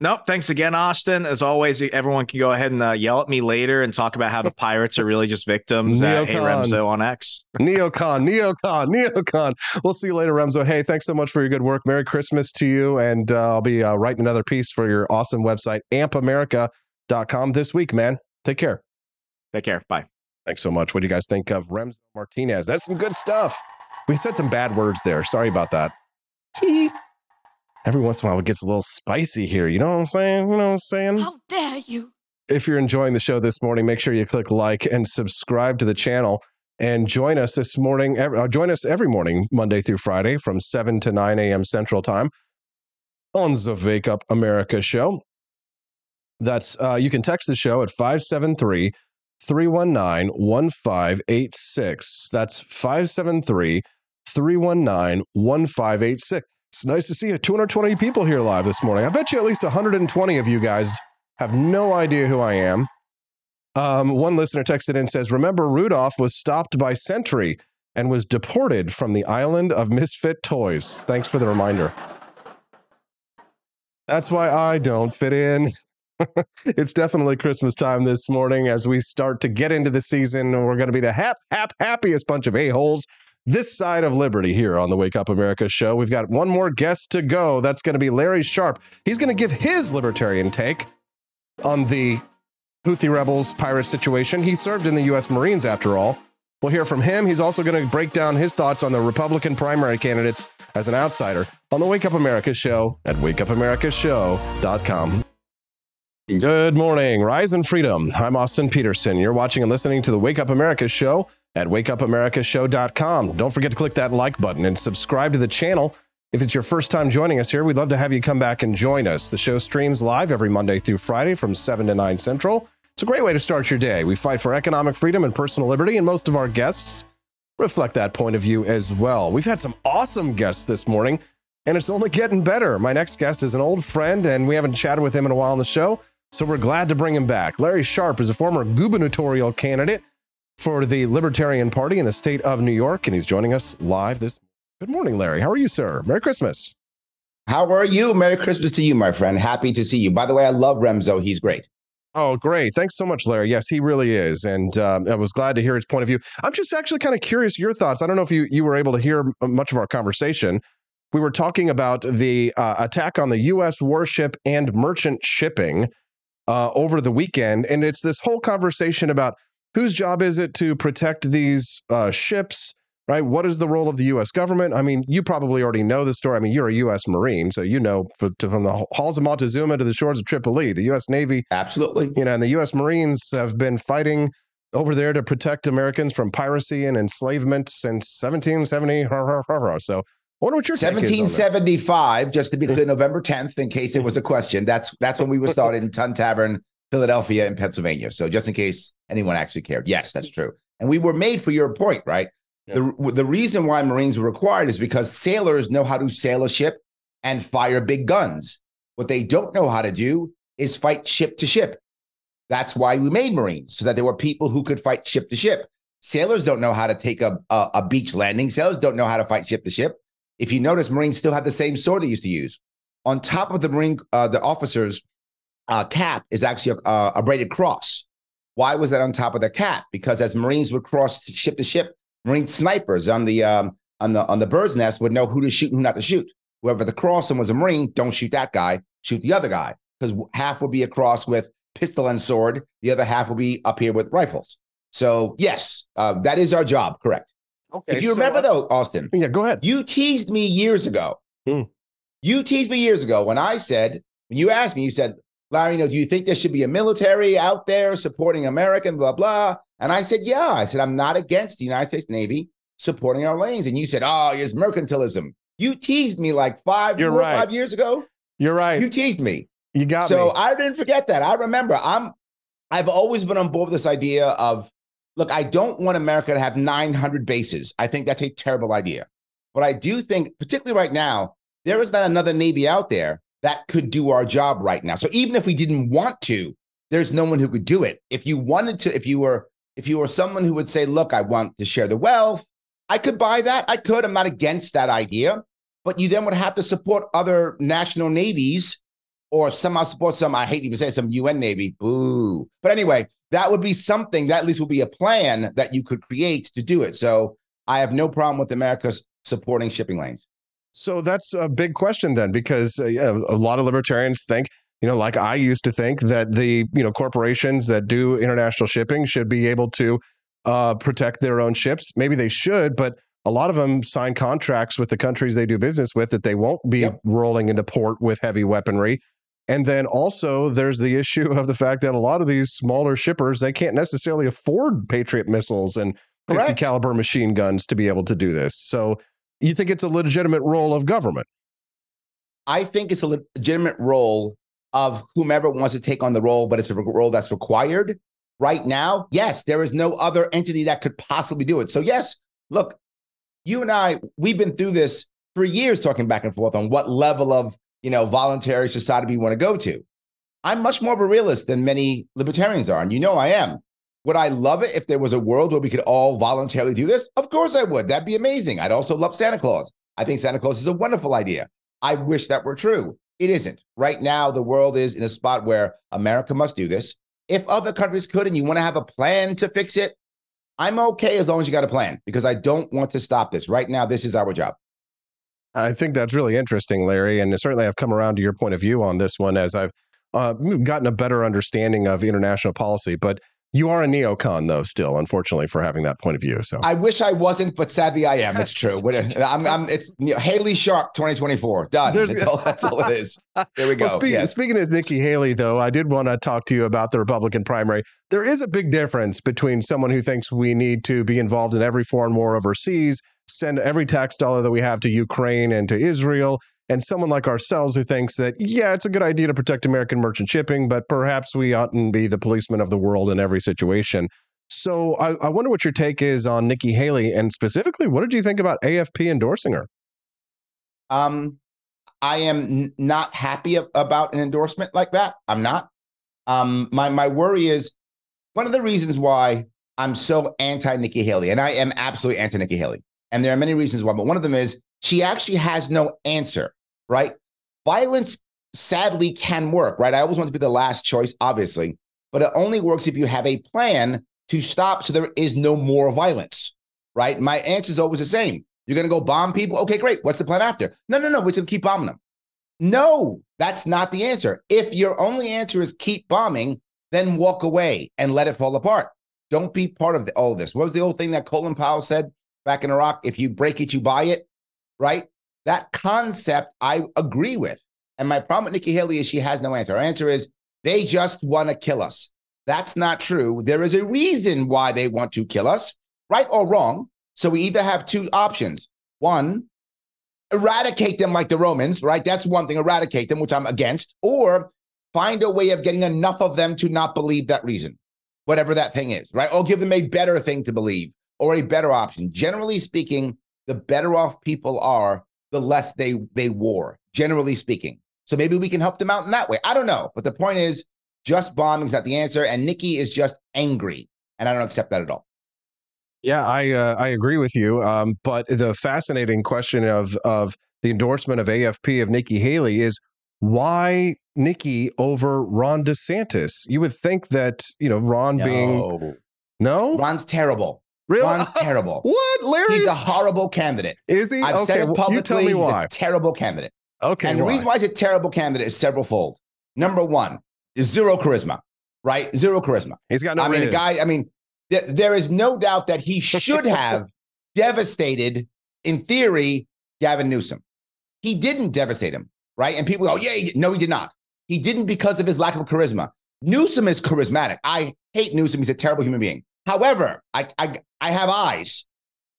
Nope. Thanks again, Austin. As always, everyone can go ahead and uh, yell at me later and talk about how the pirates are really just victims. Uh, hey, Remso on X. Neocon, neocon, neocon. We'll see you later, Remso. Hey, thanks so much for your good work. Merry Christmas to you. And uh, I'll be uh, writing another piece for your awesome website, ampamerica.com this week, man. Take care. Take care. Bye. Thanks so much. What do you guys think of Remso Martinez? That's some good stuff. We said some bad words there. Sorry about that. Every once in a while it gets a little spicy here. You know what I'm saying? You know what I'm saying? How dare you? If you're enjoying the show this morning, make sure you click like and subscribe to the channel and join us this morning. Uh, join us every morning, Monday through Friday from 7 to 9 a.m. Central Time on the Wake Up America show. That's uh, you can text the show at 573 319 1586. That's 573 319 1586. It's nice to see 220 people here live this morning. I bet you at least 120 of you guys have no idea who I am. Um, one listener texted in and says, Remember, Rudolph was stopped by Sentry and was deported from the island of misfit toys. Thanks for the reminder. That's why I don't fit in. it's definitely Christmas time this morning as we start to get into the season. We're going to be the hap, hap, happiest bunch of a-holes this side of liberty here on the Wake Up America show. We've got one more guest to go. That's going to be Larry Sharpe. He's going to give his libertarian take on the Houthi rebels pirate situation. He served in the U.S. Marines after all. We'll hear from him. He's also going to break down his thoughts on the Republican primary candidates as an outsider on the Wake Up America show at wakeupAmericaShow.com. Good morning, Rise and Freedom. I'm Austin Petersen. You're watching and listening to the Wake Up America show at wakeupAmericaShow.com. Don't forget to click that like button and subscribe to the channel. If it's your first time joining us here, we'd love to have you come back and join us. The show streams live every Monday through Friday from 7 to 9 Central. It's a great way to start your day. We fight for economic freedom and personal liberty, and most of our guests reflect that point of view as well. We've had some awesome guests this morning, and it's only getting better. My next guest is an old friend, and we haven't chatted with him in a while on the show, so we're glad to bring him back. Larry Sharpe is a former gubernatorial candidate for the Libertarian Party in the state of New York, and he's joining us live this. Good morning, Larry. How are you, sir? Merry Christmas. How are you? Merry Christmas to you, my friend. Happy to see you. By the way, I love Remso. He's great. Oh, great. Thanks so much, Larry. Yes, he really is. And um, I was glad to hear his point of view. I'm just actually kind of curious your thoughts. I don't know if you, you were able to hear much of our conversation. We were talking about the uh, attack on the U.S. warship and merchant shipping uh, over the weekend. And it's this whole conversation about whose job is it to protect these uh, ships? Right? What is the role of the U.S. government? I mean, you probably already know the story. I mean, you're a U.S. Marine, so you know for, to, from the halls of Montezuma to the shores of Tripoli, the U.S. Navy, absolutely, you know, and the U.S. Marines have been fighting over there to protect Americans from piracy and enslavement since 1770. So, I wonder what your 1775, just to be clear, November 10th, in case there was a question. That's that's when we were started in Tun Tavern Philadelphia and Pennsylvania. So just in case anyone actually cared, yes, that's true. And we were made for your point, right? Yeah. The, the reason why Marines were required is because sailors know how to sail a ship and fire big guns. What they don't know how to do is fight ship to ship. That's why we made Marines, so that there were people who could fight ship to ship. Sailors don't know how to take a, a, a beach landing. Sailors don't know how to fight ship to ship. If you notice, Marines still have the same sword they used to use. On top of the Marine, uh, the officers uh, cap is actually a, a braided cross. Why was that on top of the cap? Because as Marines would cross ship to ship, Marine snipers on the um, on the on the bird's nest would know who to shoot and who not to shoot. Whoever the cross crossing was a Marine, don't shoot that guy, shoot the other guy. Because half would be across with pistol and sword, the other half will be up here with rifles. So yes, uh, that is our job. Correct. Okay. If you so, remember though, Austin. Yeah, go ahead. You teased me years ago. Hmm. You teased me years ago when I said, when you asked me, you said, Larry, you know, do you think there should be a military out there supporting American, blah, blah? And I said, yeah. I said, I'm not against the United States Navy supporting our lanes. And you said, oh, it's mercantilism. You teased me like 5 You're four right. five years ago. You're right. You teased me. You got me. so me. I didn't forget that. I remember I'm I've always been on board with this idea of look, I don't want America to have 900 bases. I think that's a terrible idea. But I do think, particularly right now, there is not another Navy out there that could do our job right now. So even if we didn't want to, there's no one who could do it. If you wanted to, if you were, if you were someone who would say, look, I want to share the wealth, I could buy that. I could. I'm not against that idea. But you then would have to support other national navies or somehow support some, I hate to even say some UN Navy. Boo. But anyway, that would be something that at least would be a plan that you could create to do it. So I have no problem with America supporting shipping lanes. So that's a big question then, because uh, yeah, a lot of libertarians think, you know, like I used to think that the you know corporations that do international shipping should be able to uh, protect their own ships. Maybe they should, but a lot of them sign contracts with the countries they do business with that they won't be yep. rolling into port with heavy weaponry. And then also there's the issue of the fact that a lot of these smaller shippers they can't necessarily afford Patriot missiles and 50 Correct. caliber machine guns to be able to do this. So you think it's a legitimate role of government? I think it's a legitimate role of whomever wants to take on the role, but it's a role that's required. Right now, yes, there is no other entity that could possibly do it. So, yes, look, you and I, we've been through this for years talking back and forth on what level of, you know, voluntary society we want to go to. I'm much more of a realist than many libertarians are, and you know I am. Would I love it if there was a world where we could all voluntarily do this? Of course I would. That'd be amazing. I'd also love Santa Claus. I think Santa Claus is a wonderful idea. I wish that were true. It isn't. Right now, the world is in a spot where America must do this. If other countries could and you want to have a plan to fix it, I'm okay as long as you got a plan because I don't want to stop this. Right now, this is our job. I think that's really interesting, Larry. And certainly I've come around to your point of view on this one as I've uh, gotten a better understanding of international policy. But you are a neocon, though, still, unfortunately, for having that point of view. So I wish I wasn't, but sadly, I am. It's true. I'm, I'm it's Haley Sharpe 2024. Done. That's all, that's all it is. There we go. Well, speak, yes. Speaking of Nikki Haley, though, I did want to talk to you about the Republican primary. There is a big difference between someone who thinks we need to be involved in every foreign war overseas, send every tax dollar that we have to Ukraine and to Israel, and someone like ourselves who thinks that, yeah, it's a good idea to protect American merchant shipping, but perhaps we oughtn't be the policeman of the world in every situation. So I, I wonder what your take is on Nikki Haley, and specifically, what did you think about AFP endorsing her? Um, I am n- not happy about an endorsement like that. I'm not. Um, my my worry is one of the reasons why I'm so anti Nikki Haley, and I am absolutely anti Nikki Haley, and there are many reasons why, but one of them is she actually has no answer right? Violence sadly can work, right? I always want to be the last choice, obviously, but it only works if you have a plan to stop so there is no more violence, right? My answer is always the same. You're going to go bomb people? Okay, great. What's the plan after? No, no, no. We're going to keep bombing them. No, that's not the answer. If your only answer is keep bombing, then walk away and let it fall apart. Don't be part of the, all this. What was the old thing that Colin Powell said back in Iraq? If you break it, you buy it, right? That concept I agree with. And my problem with Nikki Haley is she has no answer. Her answer is they just want to kill us. That's not true. There is a reason why they want to kill us, right or wrong. So we either have two options. One, eradicate them like the Romans, right? That's one thing, eradicate them, which I'm against, or find a way of getting enough of them to not believe that reason, whatever that thing is, right? Or give them a better thing to believe or a better option. Generally speaking, the better off people are, the less they they war, generally speaking. So maybe we can help them out in that way. I don't know. But the point is, just bombing is not the answer. And Nikki is just angry. And I don't accept that at all. Yeah, I uh, I agree with you. Um, but the fascinating question of of the endorsement of AFP of Nikki Haley is why Nikki over Ron DeSantis? You would think that you know Ron no. being no, Ron's terrible. Really? Ron's terrible. what, Larry? He's a horrible candidate. Is he? I've okay, said it publicly. you tell me why. terrible candidate. Okay. And the reason why he's a terrible candidate is several fold. Number one is zero charisma, right? Zero charisma. He's got no. I mean, a guy. I mean, th- there is no doubt that he should have devastated, in theory, Gavin Newsom. He didn't devastate him, right? And people go, "Yeah, he no, he did not. He didn't because of his lack of charisma." Newsom is charismatic. I hate Newsom. He's a terrible human being. However, I, I, I have eyes.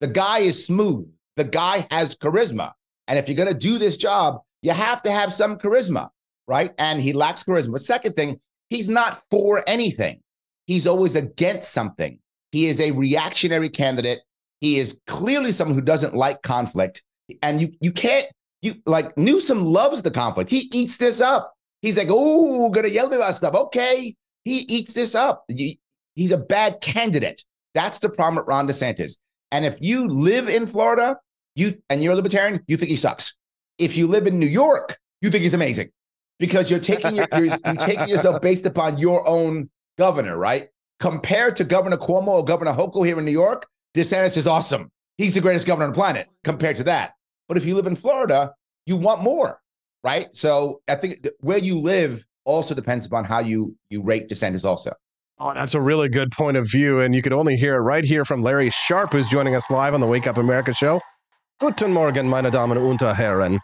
The guy is smooth. The guy has charisma. And if you're going to do this job, you have to have some charisma, right? And he lacks charisma. Second thing, he's not for anything. He's always against something. He is a reactionary candidate. He is clearly someone who doesn't like conflict. And you you can't you like Newsom loves the conflict. He eats this up. He's like, oh, gonna yell at me about stuff. Okay. He eats this up. He's a bad candidate. That's the problem with Ron DeSantis. And if you live in Florida, you and you're a libertarian, you think he sucks. If you live in New York, you think he's amazing because you're taking your, you're, you're taking yourself based upon your own governor, right? Compared to Governor Cuomo or Governor Hochul here in New York, DeSantis is awesome. He's the greatest governor on the planet compared to that. But if you live in Florida, you want more, right? So I think where you live also depends upon how you you rate DeSantis also. Oh, that's a really good point of view. And you could only hear it right here from Larry Sharpe, who's joining us live on the Wake Up America show. Guten Morgen, meine Damen und Herren.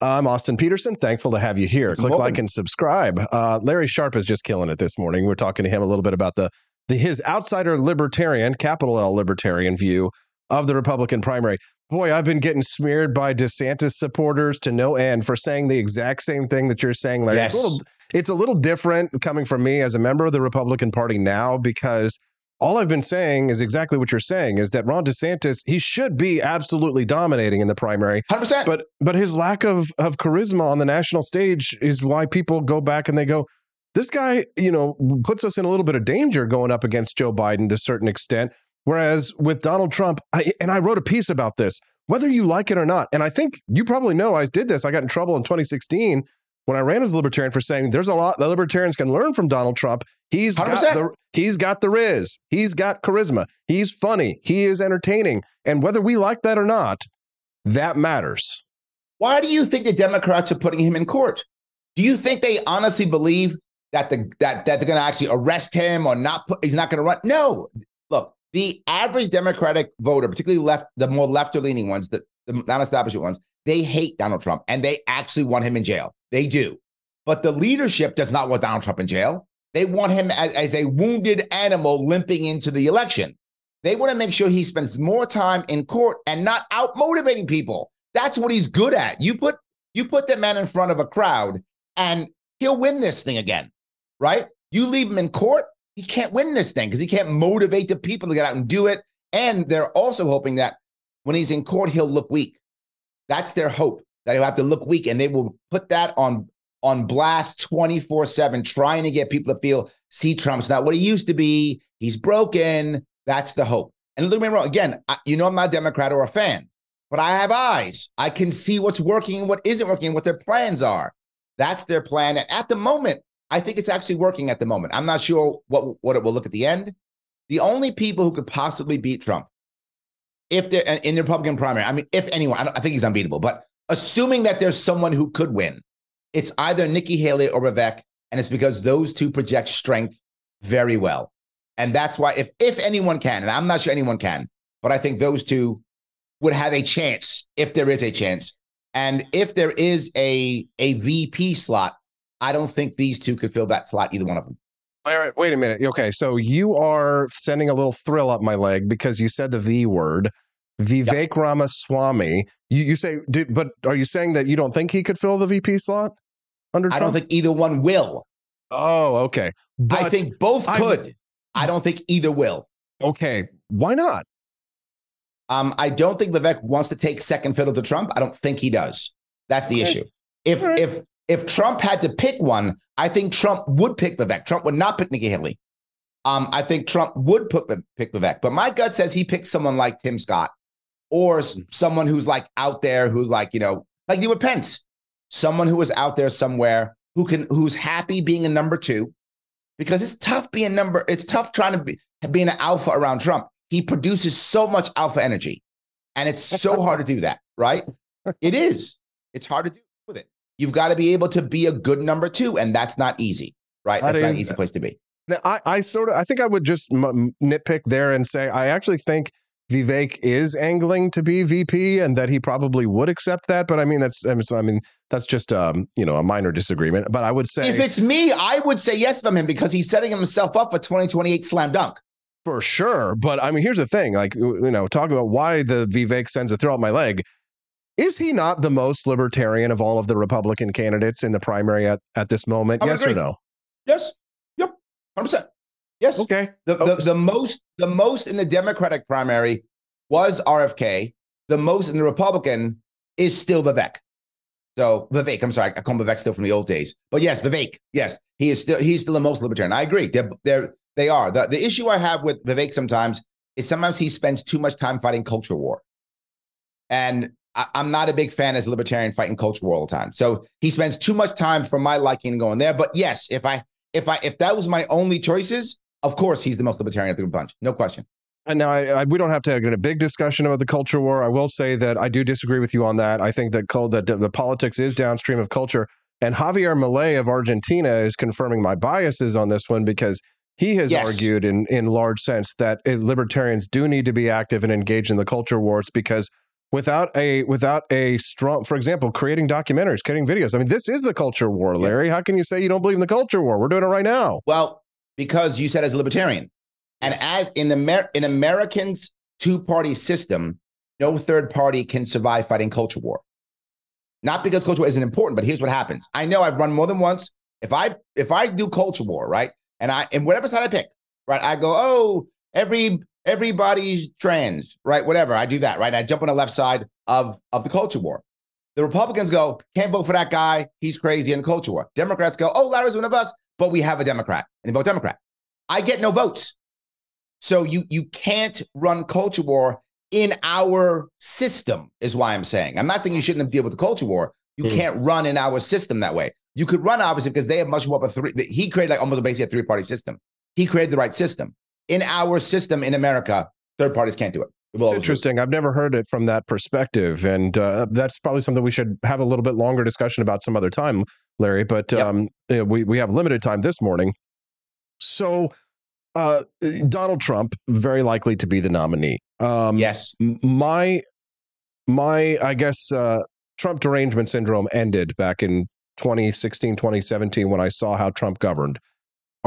I'm Austin Petersen. Thankful to have you here. Click like and subscribe. Uh, Larry Sharpe is just killing it this morning. We're talking to him a little bit about the, the his outsider libertarian, capital L libertarian view of the Republican primary. Boy, I've been getting smeared by DeSantis supporters to no end for saying the exact same thing that you're saying, Larry. Yes. It's, a little, it's a little different coming from me as a member of the Republican Party now because all I've been saying is exactly what you're saying is that Ron DeSantis, he should be absolutely dominating in the primary. 100%. But but his lack of of charisma on the national stage is why people go back and they go, this guy, you know, puts us in a little bit of danger going up against Joe Biden to a certain extent. Whereas with Donald Trump, I, and I wrote a piece about this, whether you like it or not, and I think you probably know I did this. I got in trouble in 2016 when I ran as a libertarian for saying there's a lot the libertarians can learn from Donald Trump. He's 100%. got the he's got the riz, he's got charisma, he's funny, he is entertaining, and whether we like that or not, that matters. Why do you think the Democrats are putting him in court? Do you think they honestly believe that the that that they're going to actually arrest him or not put, he's not going to run? No. Look, the average Democratic voter, particularly left, the more left or leaning ones, the, the non-establishment ones, they hate Donald Trump and they actually want him in jail. They do. But the leadership does not want Donald Trump in jail. They want him as, as a wounded animal limping into the election. They want to make sure he spends more time in court and not out motivating people. That's what he's good at. You put you put that man in front of a crowd and he'll win this thing again, right? You leave him in court, he can't win this thing because he can't motivate the people to get out and do it. And they're also hoping that when he's in court, he'll look weak. That's their hope that he'll have to look weak, and they will put that on on blast 24 7, trying to get people to feel, see, Trump's not what he used to be. He's broken. That's the hope. And look me wrong. Again, I, you know, I'm not a Democrat or a fan, but I have eyes. I can see what's working and what isn't working, what their plans are. That's their plan. And at the moment, I think it's actually working at the moment. I'm not sure what, what it will look at the end. The only people who could possibly beat Trump, if they're uh, in the Republican primary, I mean, if anyone, I, I think he's unbeatable, but assuming that there's someone who could win, it's either Nikki Haley or Vivek, and it's because those two project strength very well. And that's why, if if anyone can, and I'm not sure anyone can, but I think those two would have a chance if there is a chance. And if there is a a VP slot, I don't think these two could fill that slot, either one of them. All right, wait a minute. Okay, so you are sending a little thrill up my leg because you said the V word. Vivek yep. Ramaswamy. You, you say, did, but are you saying that you don't think he could fill the VP slot under? Trump? I don't think either one will. Oh, okay. But I think both could. I, I don't think either will. Okay, why not? Um, I don't think Vivek wants to take second fiddle to Trump. I don't think he does. That's the okay. issue. If right. if if Trump had to pick one, I think Trump would pick Vivek. Trump would not pick Nikki Haley. Um, I think Trump would put, pick Vivek, but my gut says he picks someone like Tim Scott or someone who's like out there who's like, you know, like you with Pence, someone who was out there somewhere who can who's happy being a number two, because it's tough being number, it's tough trying to be being an alpha around Trump. He produces so much alpha energy. And it's so hard to do that, right? It is. It's hard to do with it. You've got to be able to be a good number two, and that's not easy, right? That that's is, not an easy place to be. Now, I, I sort of, I think I would just m- nitpick there and say I actually think Vivek is angling to be VP and that he probably would accept that. But I mean, that's I mean that's just um, you know a minor disagreement. But I would say if it's me, I would say yes from him because he's setting himself up for 2028 slam dunk. For sure. But I mean, here's the thing: like you know, talking about why the Vivek sends a throw up my leg. Is he not the most libertarian of all of the Republican candidates in the primary at, at this moment? yes or no? Yes. Yep. 100%. Yes. Okay. The, the, the most the most in the Democratic primary was RFK. The most in the Republican is still Vivek. So Vivek, I'm sorry, I call him Vivek still from the old days. But yes, Vivek, yes, he is still he's still the most libertarian. I agree. They're they're they are. The the issue I have with Vivek sometimes is sometimes he spends too much time fighting culture war. And I, am not a big fan as a libertarian fighting culture war all the time. So he spends too much time for my liking going there. But yes, if I if I if that was my only choices, of course he's the most libertarian of the bunch. No question. And now I, I, we don't have to get a big discussion about the culture war. I will say that I do disagree with you on that. I think that that the politics is downstream of culture. And Javier Milei of Argentina is confirming my biases on this one because he has yes. argued in in large sense that eh, libertarians do need to be active and engage in the culture wars because without a without a strong for example creating documentaries creating videos. I mean this is the culture war larry. Yeah. how can you say you don't believe in the culture war? We're doing it right now. Well because you said as a libertarian. And yes. as in the in americans two party system no third party can survive fighting culture war. Not because culture war isn't important but here's what happens. I know i've run more than once. If i if i do culture war right and i and whatever side i pick right i go oh every everybody's trans, right? Whatever. I do that, right? I jump on the left side of, of the culture war. The Republicans go, can't vote for that guy. He's crazy in the culture war. Democrats go, oh, Larry's one of us, but we have a Democrat and they vote Democrat. I get no votes. So you you can't run culture war in our system, is why I'm saying. I'm not saying you shouldn't have deal with the culture war. You mm. can't run in our system that way. You could run obviously because they have much more of a three. He created like almost basically a three party system. He created the right system in our system in America, third parties can't do it. It's interesting. I've never heard it from that perspective, and uh, that's probably something we should have a little bit longer discussion about some other time, Larry. But yep. um, we we have limited time this morning, so uh, Donald Trump very likely to be the nominee. Um, yes, my my I guess uh, Trump derangement syndrome ended back in 2016, 2017 when I saw how Trump governed.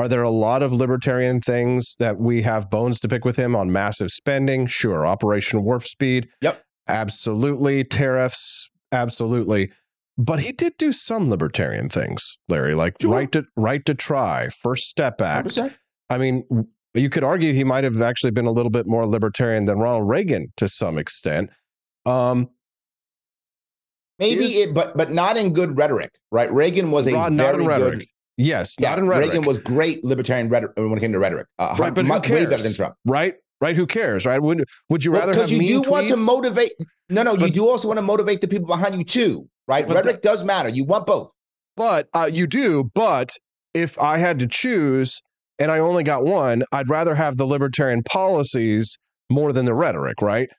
Are there a lot of libertarian things that we have bones to pick with him on massive spending? Sure. Operation Warp Speed. Yep. Absolutely. Tariffs. Absolutely. But he did do some libertarian things, Larry, like sure. right to right to try, First Step Act. 100%. I mean, you could argue he might have actually been a little bit more libertarian than Ronald Reagan to some extent. Um, Maybe it, but but not in good rhetoric, right? Reagan was a not very good Yes, yeah, not in rhetoric. Reagan was great libertarian rhetoric when it came to rhetoric. Uh, right, but much, way better than Trump. Right, right. Who cares? Right? Would Would you rather well, have you do tweets? want to motivate? No, no. But, you do also want to motivate the people behind you too, right? Rhetoric the, does matter. You want both. But uh, you do. But if I had to choose, and I only got one, I'd rather have the libertarian policies more than the rhetoric. Right?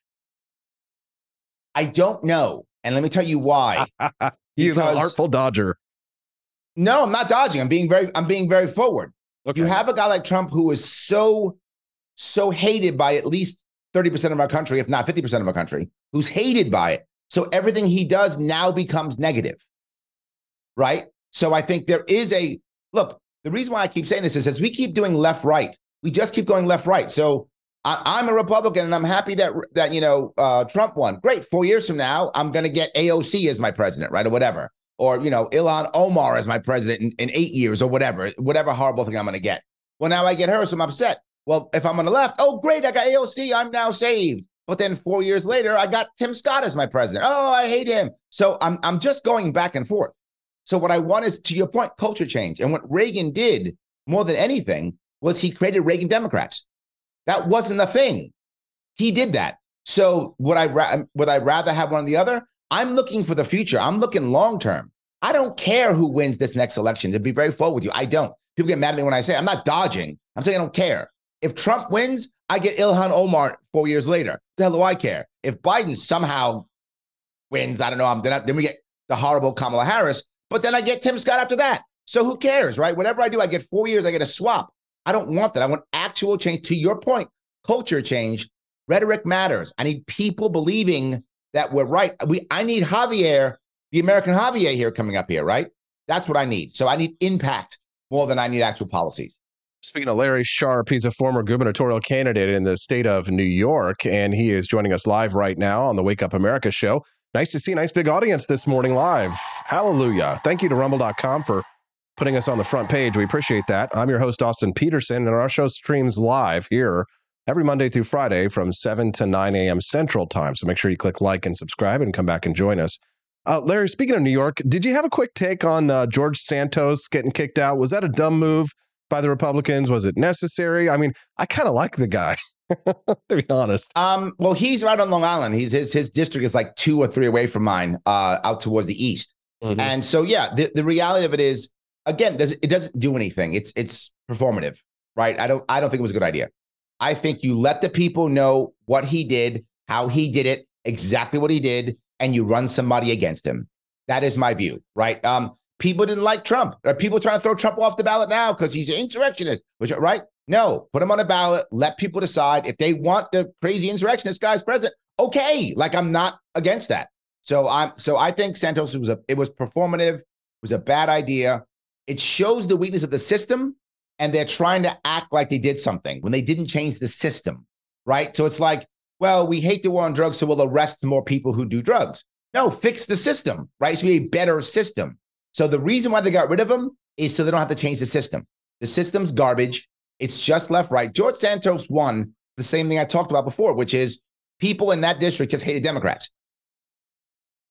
I don't know, and let me tell you why. He's an artful dodger. No, I'm not dodging. I'm being very I'm being very forward. Okay. You have a guy like Trump who is so so hated by at least 30% of our country, if not 50% of our country, who's hated by it. So everything he does now becomes negative. Right? So I think there is a look, the reason why I keep saying this is as we keep doing left right, we just keep going left right. So I, am a Republican and I'm happy that that you know uh, Trump won. Great. Four years from now, I'm going to get AOC as my president, right, or whatever or you know Ilhan Omar as my president in, in eight years or whatever, whatever horrible thing I'm going to get. Well, now I get her, so I'm upset. Well, if I'm on the left, oh great, I got AOC, I'm now saved. But then four years later, I got Tim Scott as my president. Oh, I hate him. So I'm I'm just going back and forth. So what I want is, to your point, culture change. And what Reagan did more than anything was he created Reagan Democrats. That wasn't a thing. He did that. So would I ra- would I rather have one or the other? I'm looking for the future. I'm looking long term. I don't care who wins this next election. To be very forward with you, I don't. People get mad at me when I say I'm not dodging. I'm saying I don't care. If Trump wins, I get Ilhan Omar four years later. The hell do I care? If Biden somehow wins, I don't know. I'm, then, I, then we get the horrible Kamala Harris, but then I get Tim Scott after that. So who cares, right? Whatever I do, I get four years. I get a swap. I don't want that. I want actual change. To your point, culture change. Rhetoric matters. I need people believing that we're right. We I need Javier, the American Javier here coming up here, right? That's what I need. So I need impact more than I need actual policies. Speaking of Larry Sharpe, he's a former gubernatorial candidate in the state of New York, and he is joining us live right now on the Wake Up America show. Nice to see a nice big audience this morning live. Hallelujah. Thank you to rumble.com for putting us on the front page. We appreciate that. I'm your host, Austin Petersen, and our show streams live here every Monday through Friday from 7 to 9 a.m. Central Time. So make sure you click like and subscribe and come back and join us. Uh, Larry, speaking of New York, did you have a quick take on uh, George Santos getting kicked out? Was that a dumb move by the Republicans? Was it necessary? I mean, I kind of like the guy. to be honest. Um, well, he's right on Long Island. He's his his district is like two or three away from mine, uh, out towards the east. Mm-hmm. And so, yeah, the, the reality of it is, again, does it doesn't do anything. It's it's performative, right? I don't I don't think it was a good idea. I think you let the people know what he did, how he did it, exactly what he did, and you run somebody against him. That is my view, right? Um, people didn't like Trump. Are people trying to throw Trump off the ballot now because he's an insurrectionist? Which, right? No, put him on a ballot. Let people decide if they want the crazy insurrectionist guy's president. Okay, like I'm not against that. So I'm so I think Santos was a it was performative, was a bad idea. It shows the weakness of the system, and they're trying to act like they did something when they didn't change the system, right? So it's like, well, we hate the war on drugs, so we'll arrest more people who do drugs. No, fix the system, right? It's be a better system. So the reason why they got rid of him is so they don't have to change the system. The system's garbage. It's just left, right. George Santos won the same thing I talked about before, which is people in that district just hated Democrats.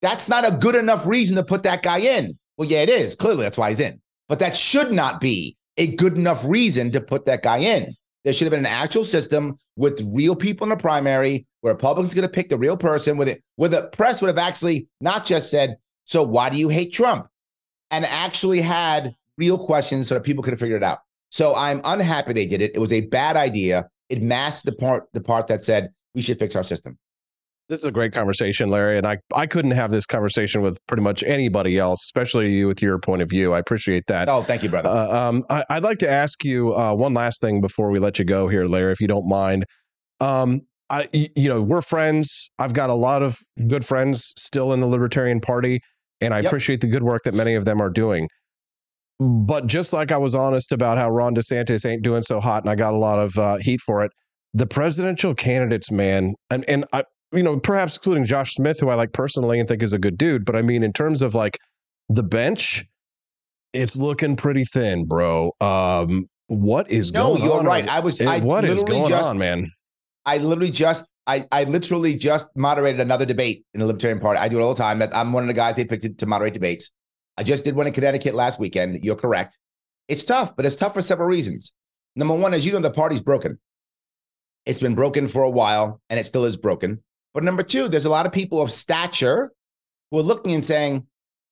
That's not a good enough reason to put that guy in. Well, yeah, it is. Clearly, that's why he's in. But that should not be a good enough reason to put that guy in. There should have been an actual system with real people in the primary where Republicans going to pick the real person with it, where the press would have actually not just said, So why do you hate Trump? And actually had real questions so that people could have figured it out. So I'm unhappy they did it. It was a bad idea. It masked the part the part that said we should fix our system. This is a great conversation, Larry, and I I couldn't have this conversation with pretty much anybody else, especially you with your point of view. I appreciate that. Oh, thank you, brother. Uh, um, I, would like to ask you uh, one last thing before we let you go here, Larry, if you don't mind. Um, I, you know, we're friends. I've got a lot of good friends still in the Libertarian Party, and I yep. appreciate the good work that many of them are doing. But just like I was honest about how Ron DeSantis ain't doing so hot, and I got a lot of uh, heat for it, the presidential candidates, man, and and I, you know, perhaps including Josh Smith, who I like personally and think is a good dude. But I mean, in terms of like the bench, it's looking pretty thin, bro. Um, what is no, going on? No, you're right. I was. I what is going just, on, man? I literally just. I, I literally just moderated another debate in the Libertarian Party. I do it all the time. I'm one of the guys they picked to moderate debates. I just did one in Connecticut last weekend. You're correct. It's tough, but it's tough for several reasons. Number one, as you know, the party's broken. It's been broken for a while, and it still is broken. But number two, there's a lot of people of stature who are looking and saying,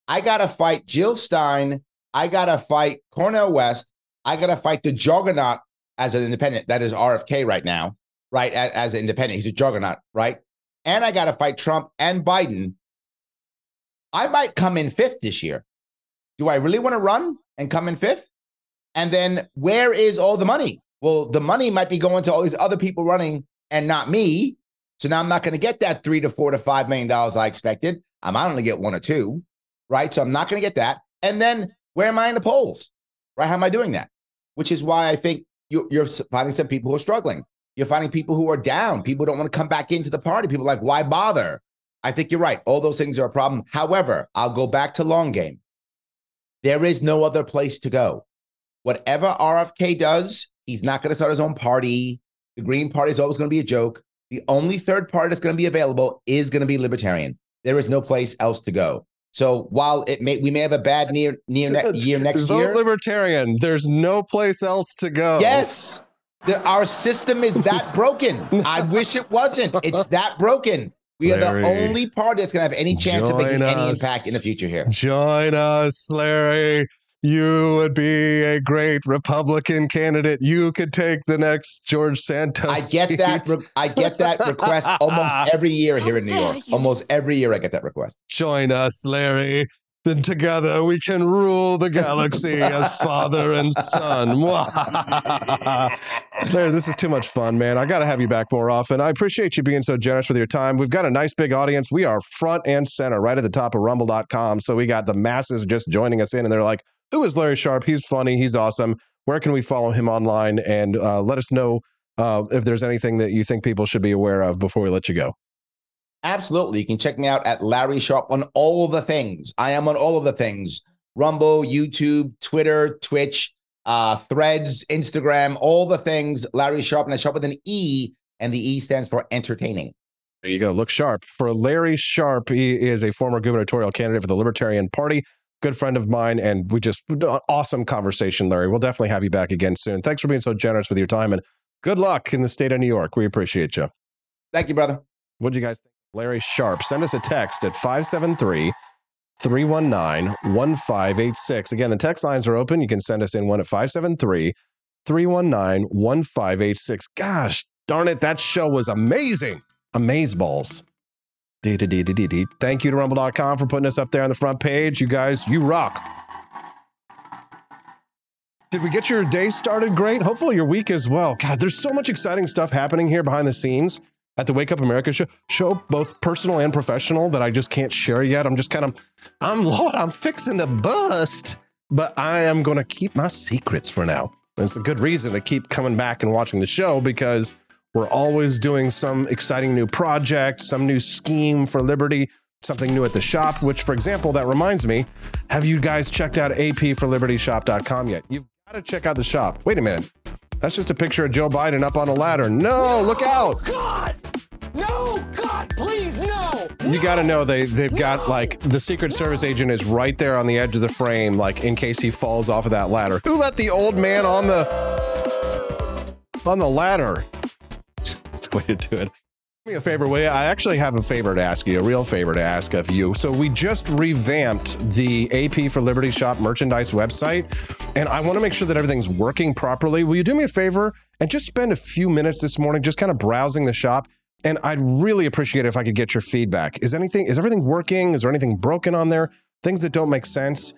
I got to fight Jill Stein. I got to fight Cornel West. I got to fight the juggernaut as an independent. That is RFK right now, right? As, as an independent. He's a juggernaut, right? And I got to fight Trump and Biden. I might come in fifth this year. Do I really want to run and come in fifth? And then where is all the money? Well, the money might be going to all these other people running and not me. So now I'm not going to get that three to four to five million dollars I expected. I'm only get one or two, right? So I'm not going to get that. And then where am I in the polls, right? How am I doing that? Which is why I think you're finding some people who are struggling. You're finding people who are down. People don't want to come back into the party. People like, why bother? I think you're right. All those things are a problem. However, I'll go back to long game. There is no other place to go. Whatever RFK does, he's not going to start his own party. The Green Party is always going to be a joke. The only third party that's going to be available is going to be libertarian. There is no place else to go. So while it may we may have a bad near near ne- year next Vote year, libertarian. There's no place else to go. Yes, the, our system is that broken. I wish it wasn't. It's that broken. We Larry, are the only party that's going to have any chance of making us. any impact in the future here. Join us, Larry you would be a great Republican candidate. You could take the next George Santos. I get seat. that. Re- I get that request almost every year here in New York. You. Almost every year, I get that request. Join us, Larry. Then together we can rule the galaxy as father and son. Larry, this is too much fun, man. I got to have you back more often. I appreciate you being so generous with your time. We've got a nice big audience. We are front and center right at the top of rumble.com. So we got the masses just joining us in, and they're like, who is Larry Sharpe? He's funny. He's awesome. Where can we follow him online? And uh, let us know uh, if there's anything that you think people should be aware of before we let you go. Absolutely. You can check me out at Larry Sharpe on all of the things. I am on all of the things Rumble, YouTube, Twitter, Twitch, uh, Threads, Instagram, all the things. Larry Sharpe, and I Sharpe with an E, and the E stands for entertaining. There you go. Look sharp. For Larry Sharpe, he is a former gubernatorial candidate for the Libertarian Party. Good friend of mine, and we just awesome conversation, Larry. We'll definitely have you back again soon. Thanks for being so generous with your time, and good luck in the state of New York. We appreciate you. Thank you, brother. What do you guys think? Larry Sharpe, Send us a text at 573 319 1586. Again, the text lines are open. You can send us in one at 573 319 1586. Gosh darn it, that show was amazing. Amazeballs. Thank you to rumble.com for putting us up there on the front page. You guys, you rock. Did we get your day started great? Hopefully your week as well. God, there's so much exciting stuff happening here behind the scenes at the Wake Up America show, show both personal and professional that I just can't share yet. I'm just kind of, I'm Lord, I'm fixing to bust, but I am going to keep my secrets for now. it's a good reason to keep coming back and watching the show because we're always doing some exciting new project, some new scheme for liberty, something new at the shop, which, for example, that reminds me have you guys checked out apforlibertyshop.com yet? You've got to check out the shop. Wait a minute. That's just a picture of Joe Biden up on a ladder. No, no look out. Oh, God. No, God, please, no. You got to know they they've got like the Secret Service agent is right there on the edge of the frame, like in case he falls off of that ladder. Who let the old man on the on the ladder? That's the way to do it. Do me a favor, will you? I actually have a favor to ask you, a real favor to ask of you. So we just revamped the AP for Liberty Shop merchandise website, and I want to make sure that everything's working properly. Will you do me a favor and just spend a few minutes this morning just kind of browsing the shop? And I'd really appreciate it if I could get your feedback. Is anything is everything working? Is there anything broken on there? Things that don't make sense?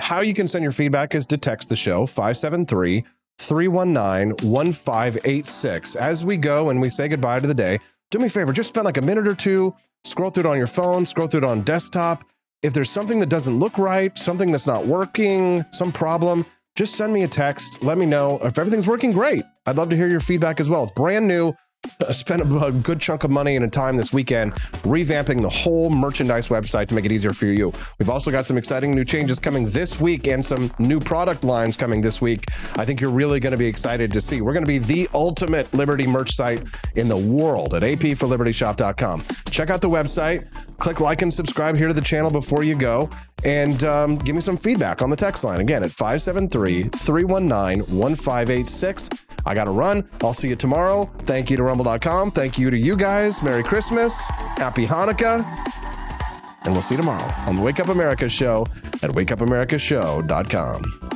How you can send your feedback is to text the show 573 319 1586. As we go and we say goodbye to the day, do me a favor, just spend like a minute or two, scroll through it on your phone, scroll through it on desktop. If there's something that doesn't look right, something that's not working, some problem, just send me a text. Let me know. If everything's working, great. I'd love to hear your feedback as well. It's brand new. Uh, I spent a good chunk of money and a time this weekend revamping the whole merchandise website to make it easier for you. We've also got some exciting new changes coming this week and some new product lines coming this week. I think you're really going to be excited to see. We're going to be the ultimate Liberty merch site in the world at apforlibertyshop.com. Check out the website, click like and subscribe here to the channel before you go, and um, give me some feedback on the text line. Again, at 573 319 1586. I got to run. I'll see you tomorrow. Thank you to rumble.com. Thank you to you guys. Merry Christmas. Happy Hanukkah. And we'll see you tomorrow on the Wake Up America show at wakeupAmericaShow.com.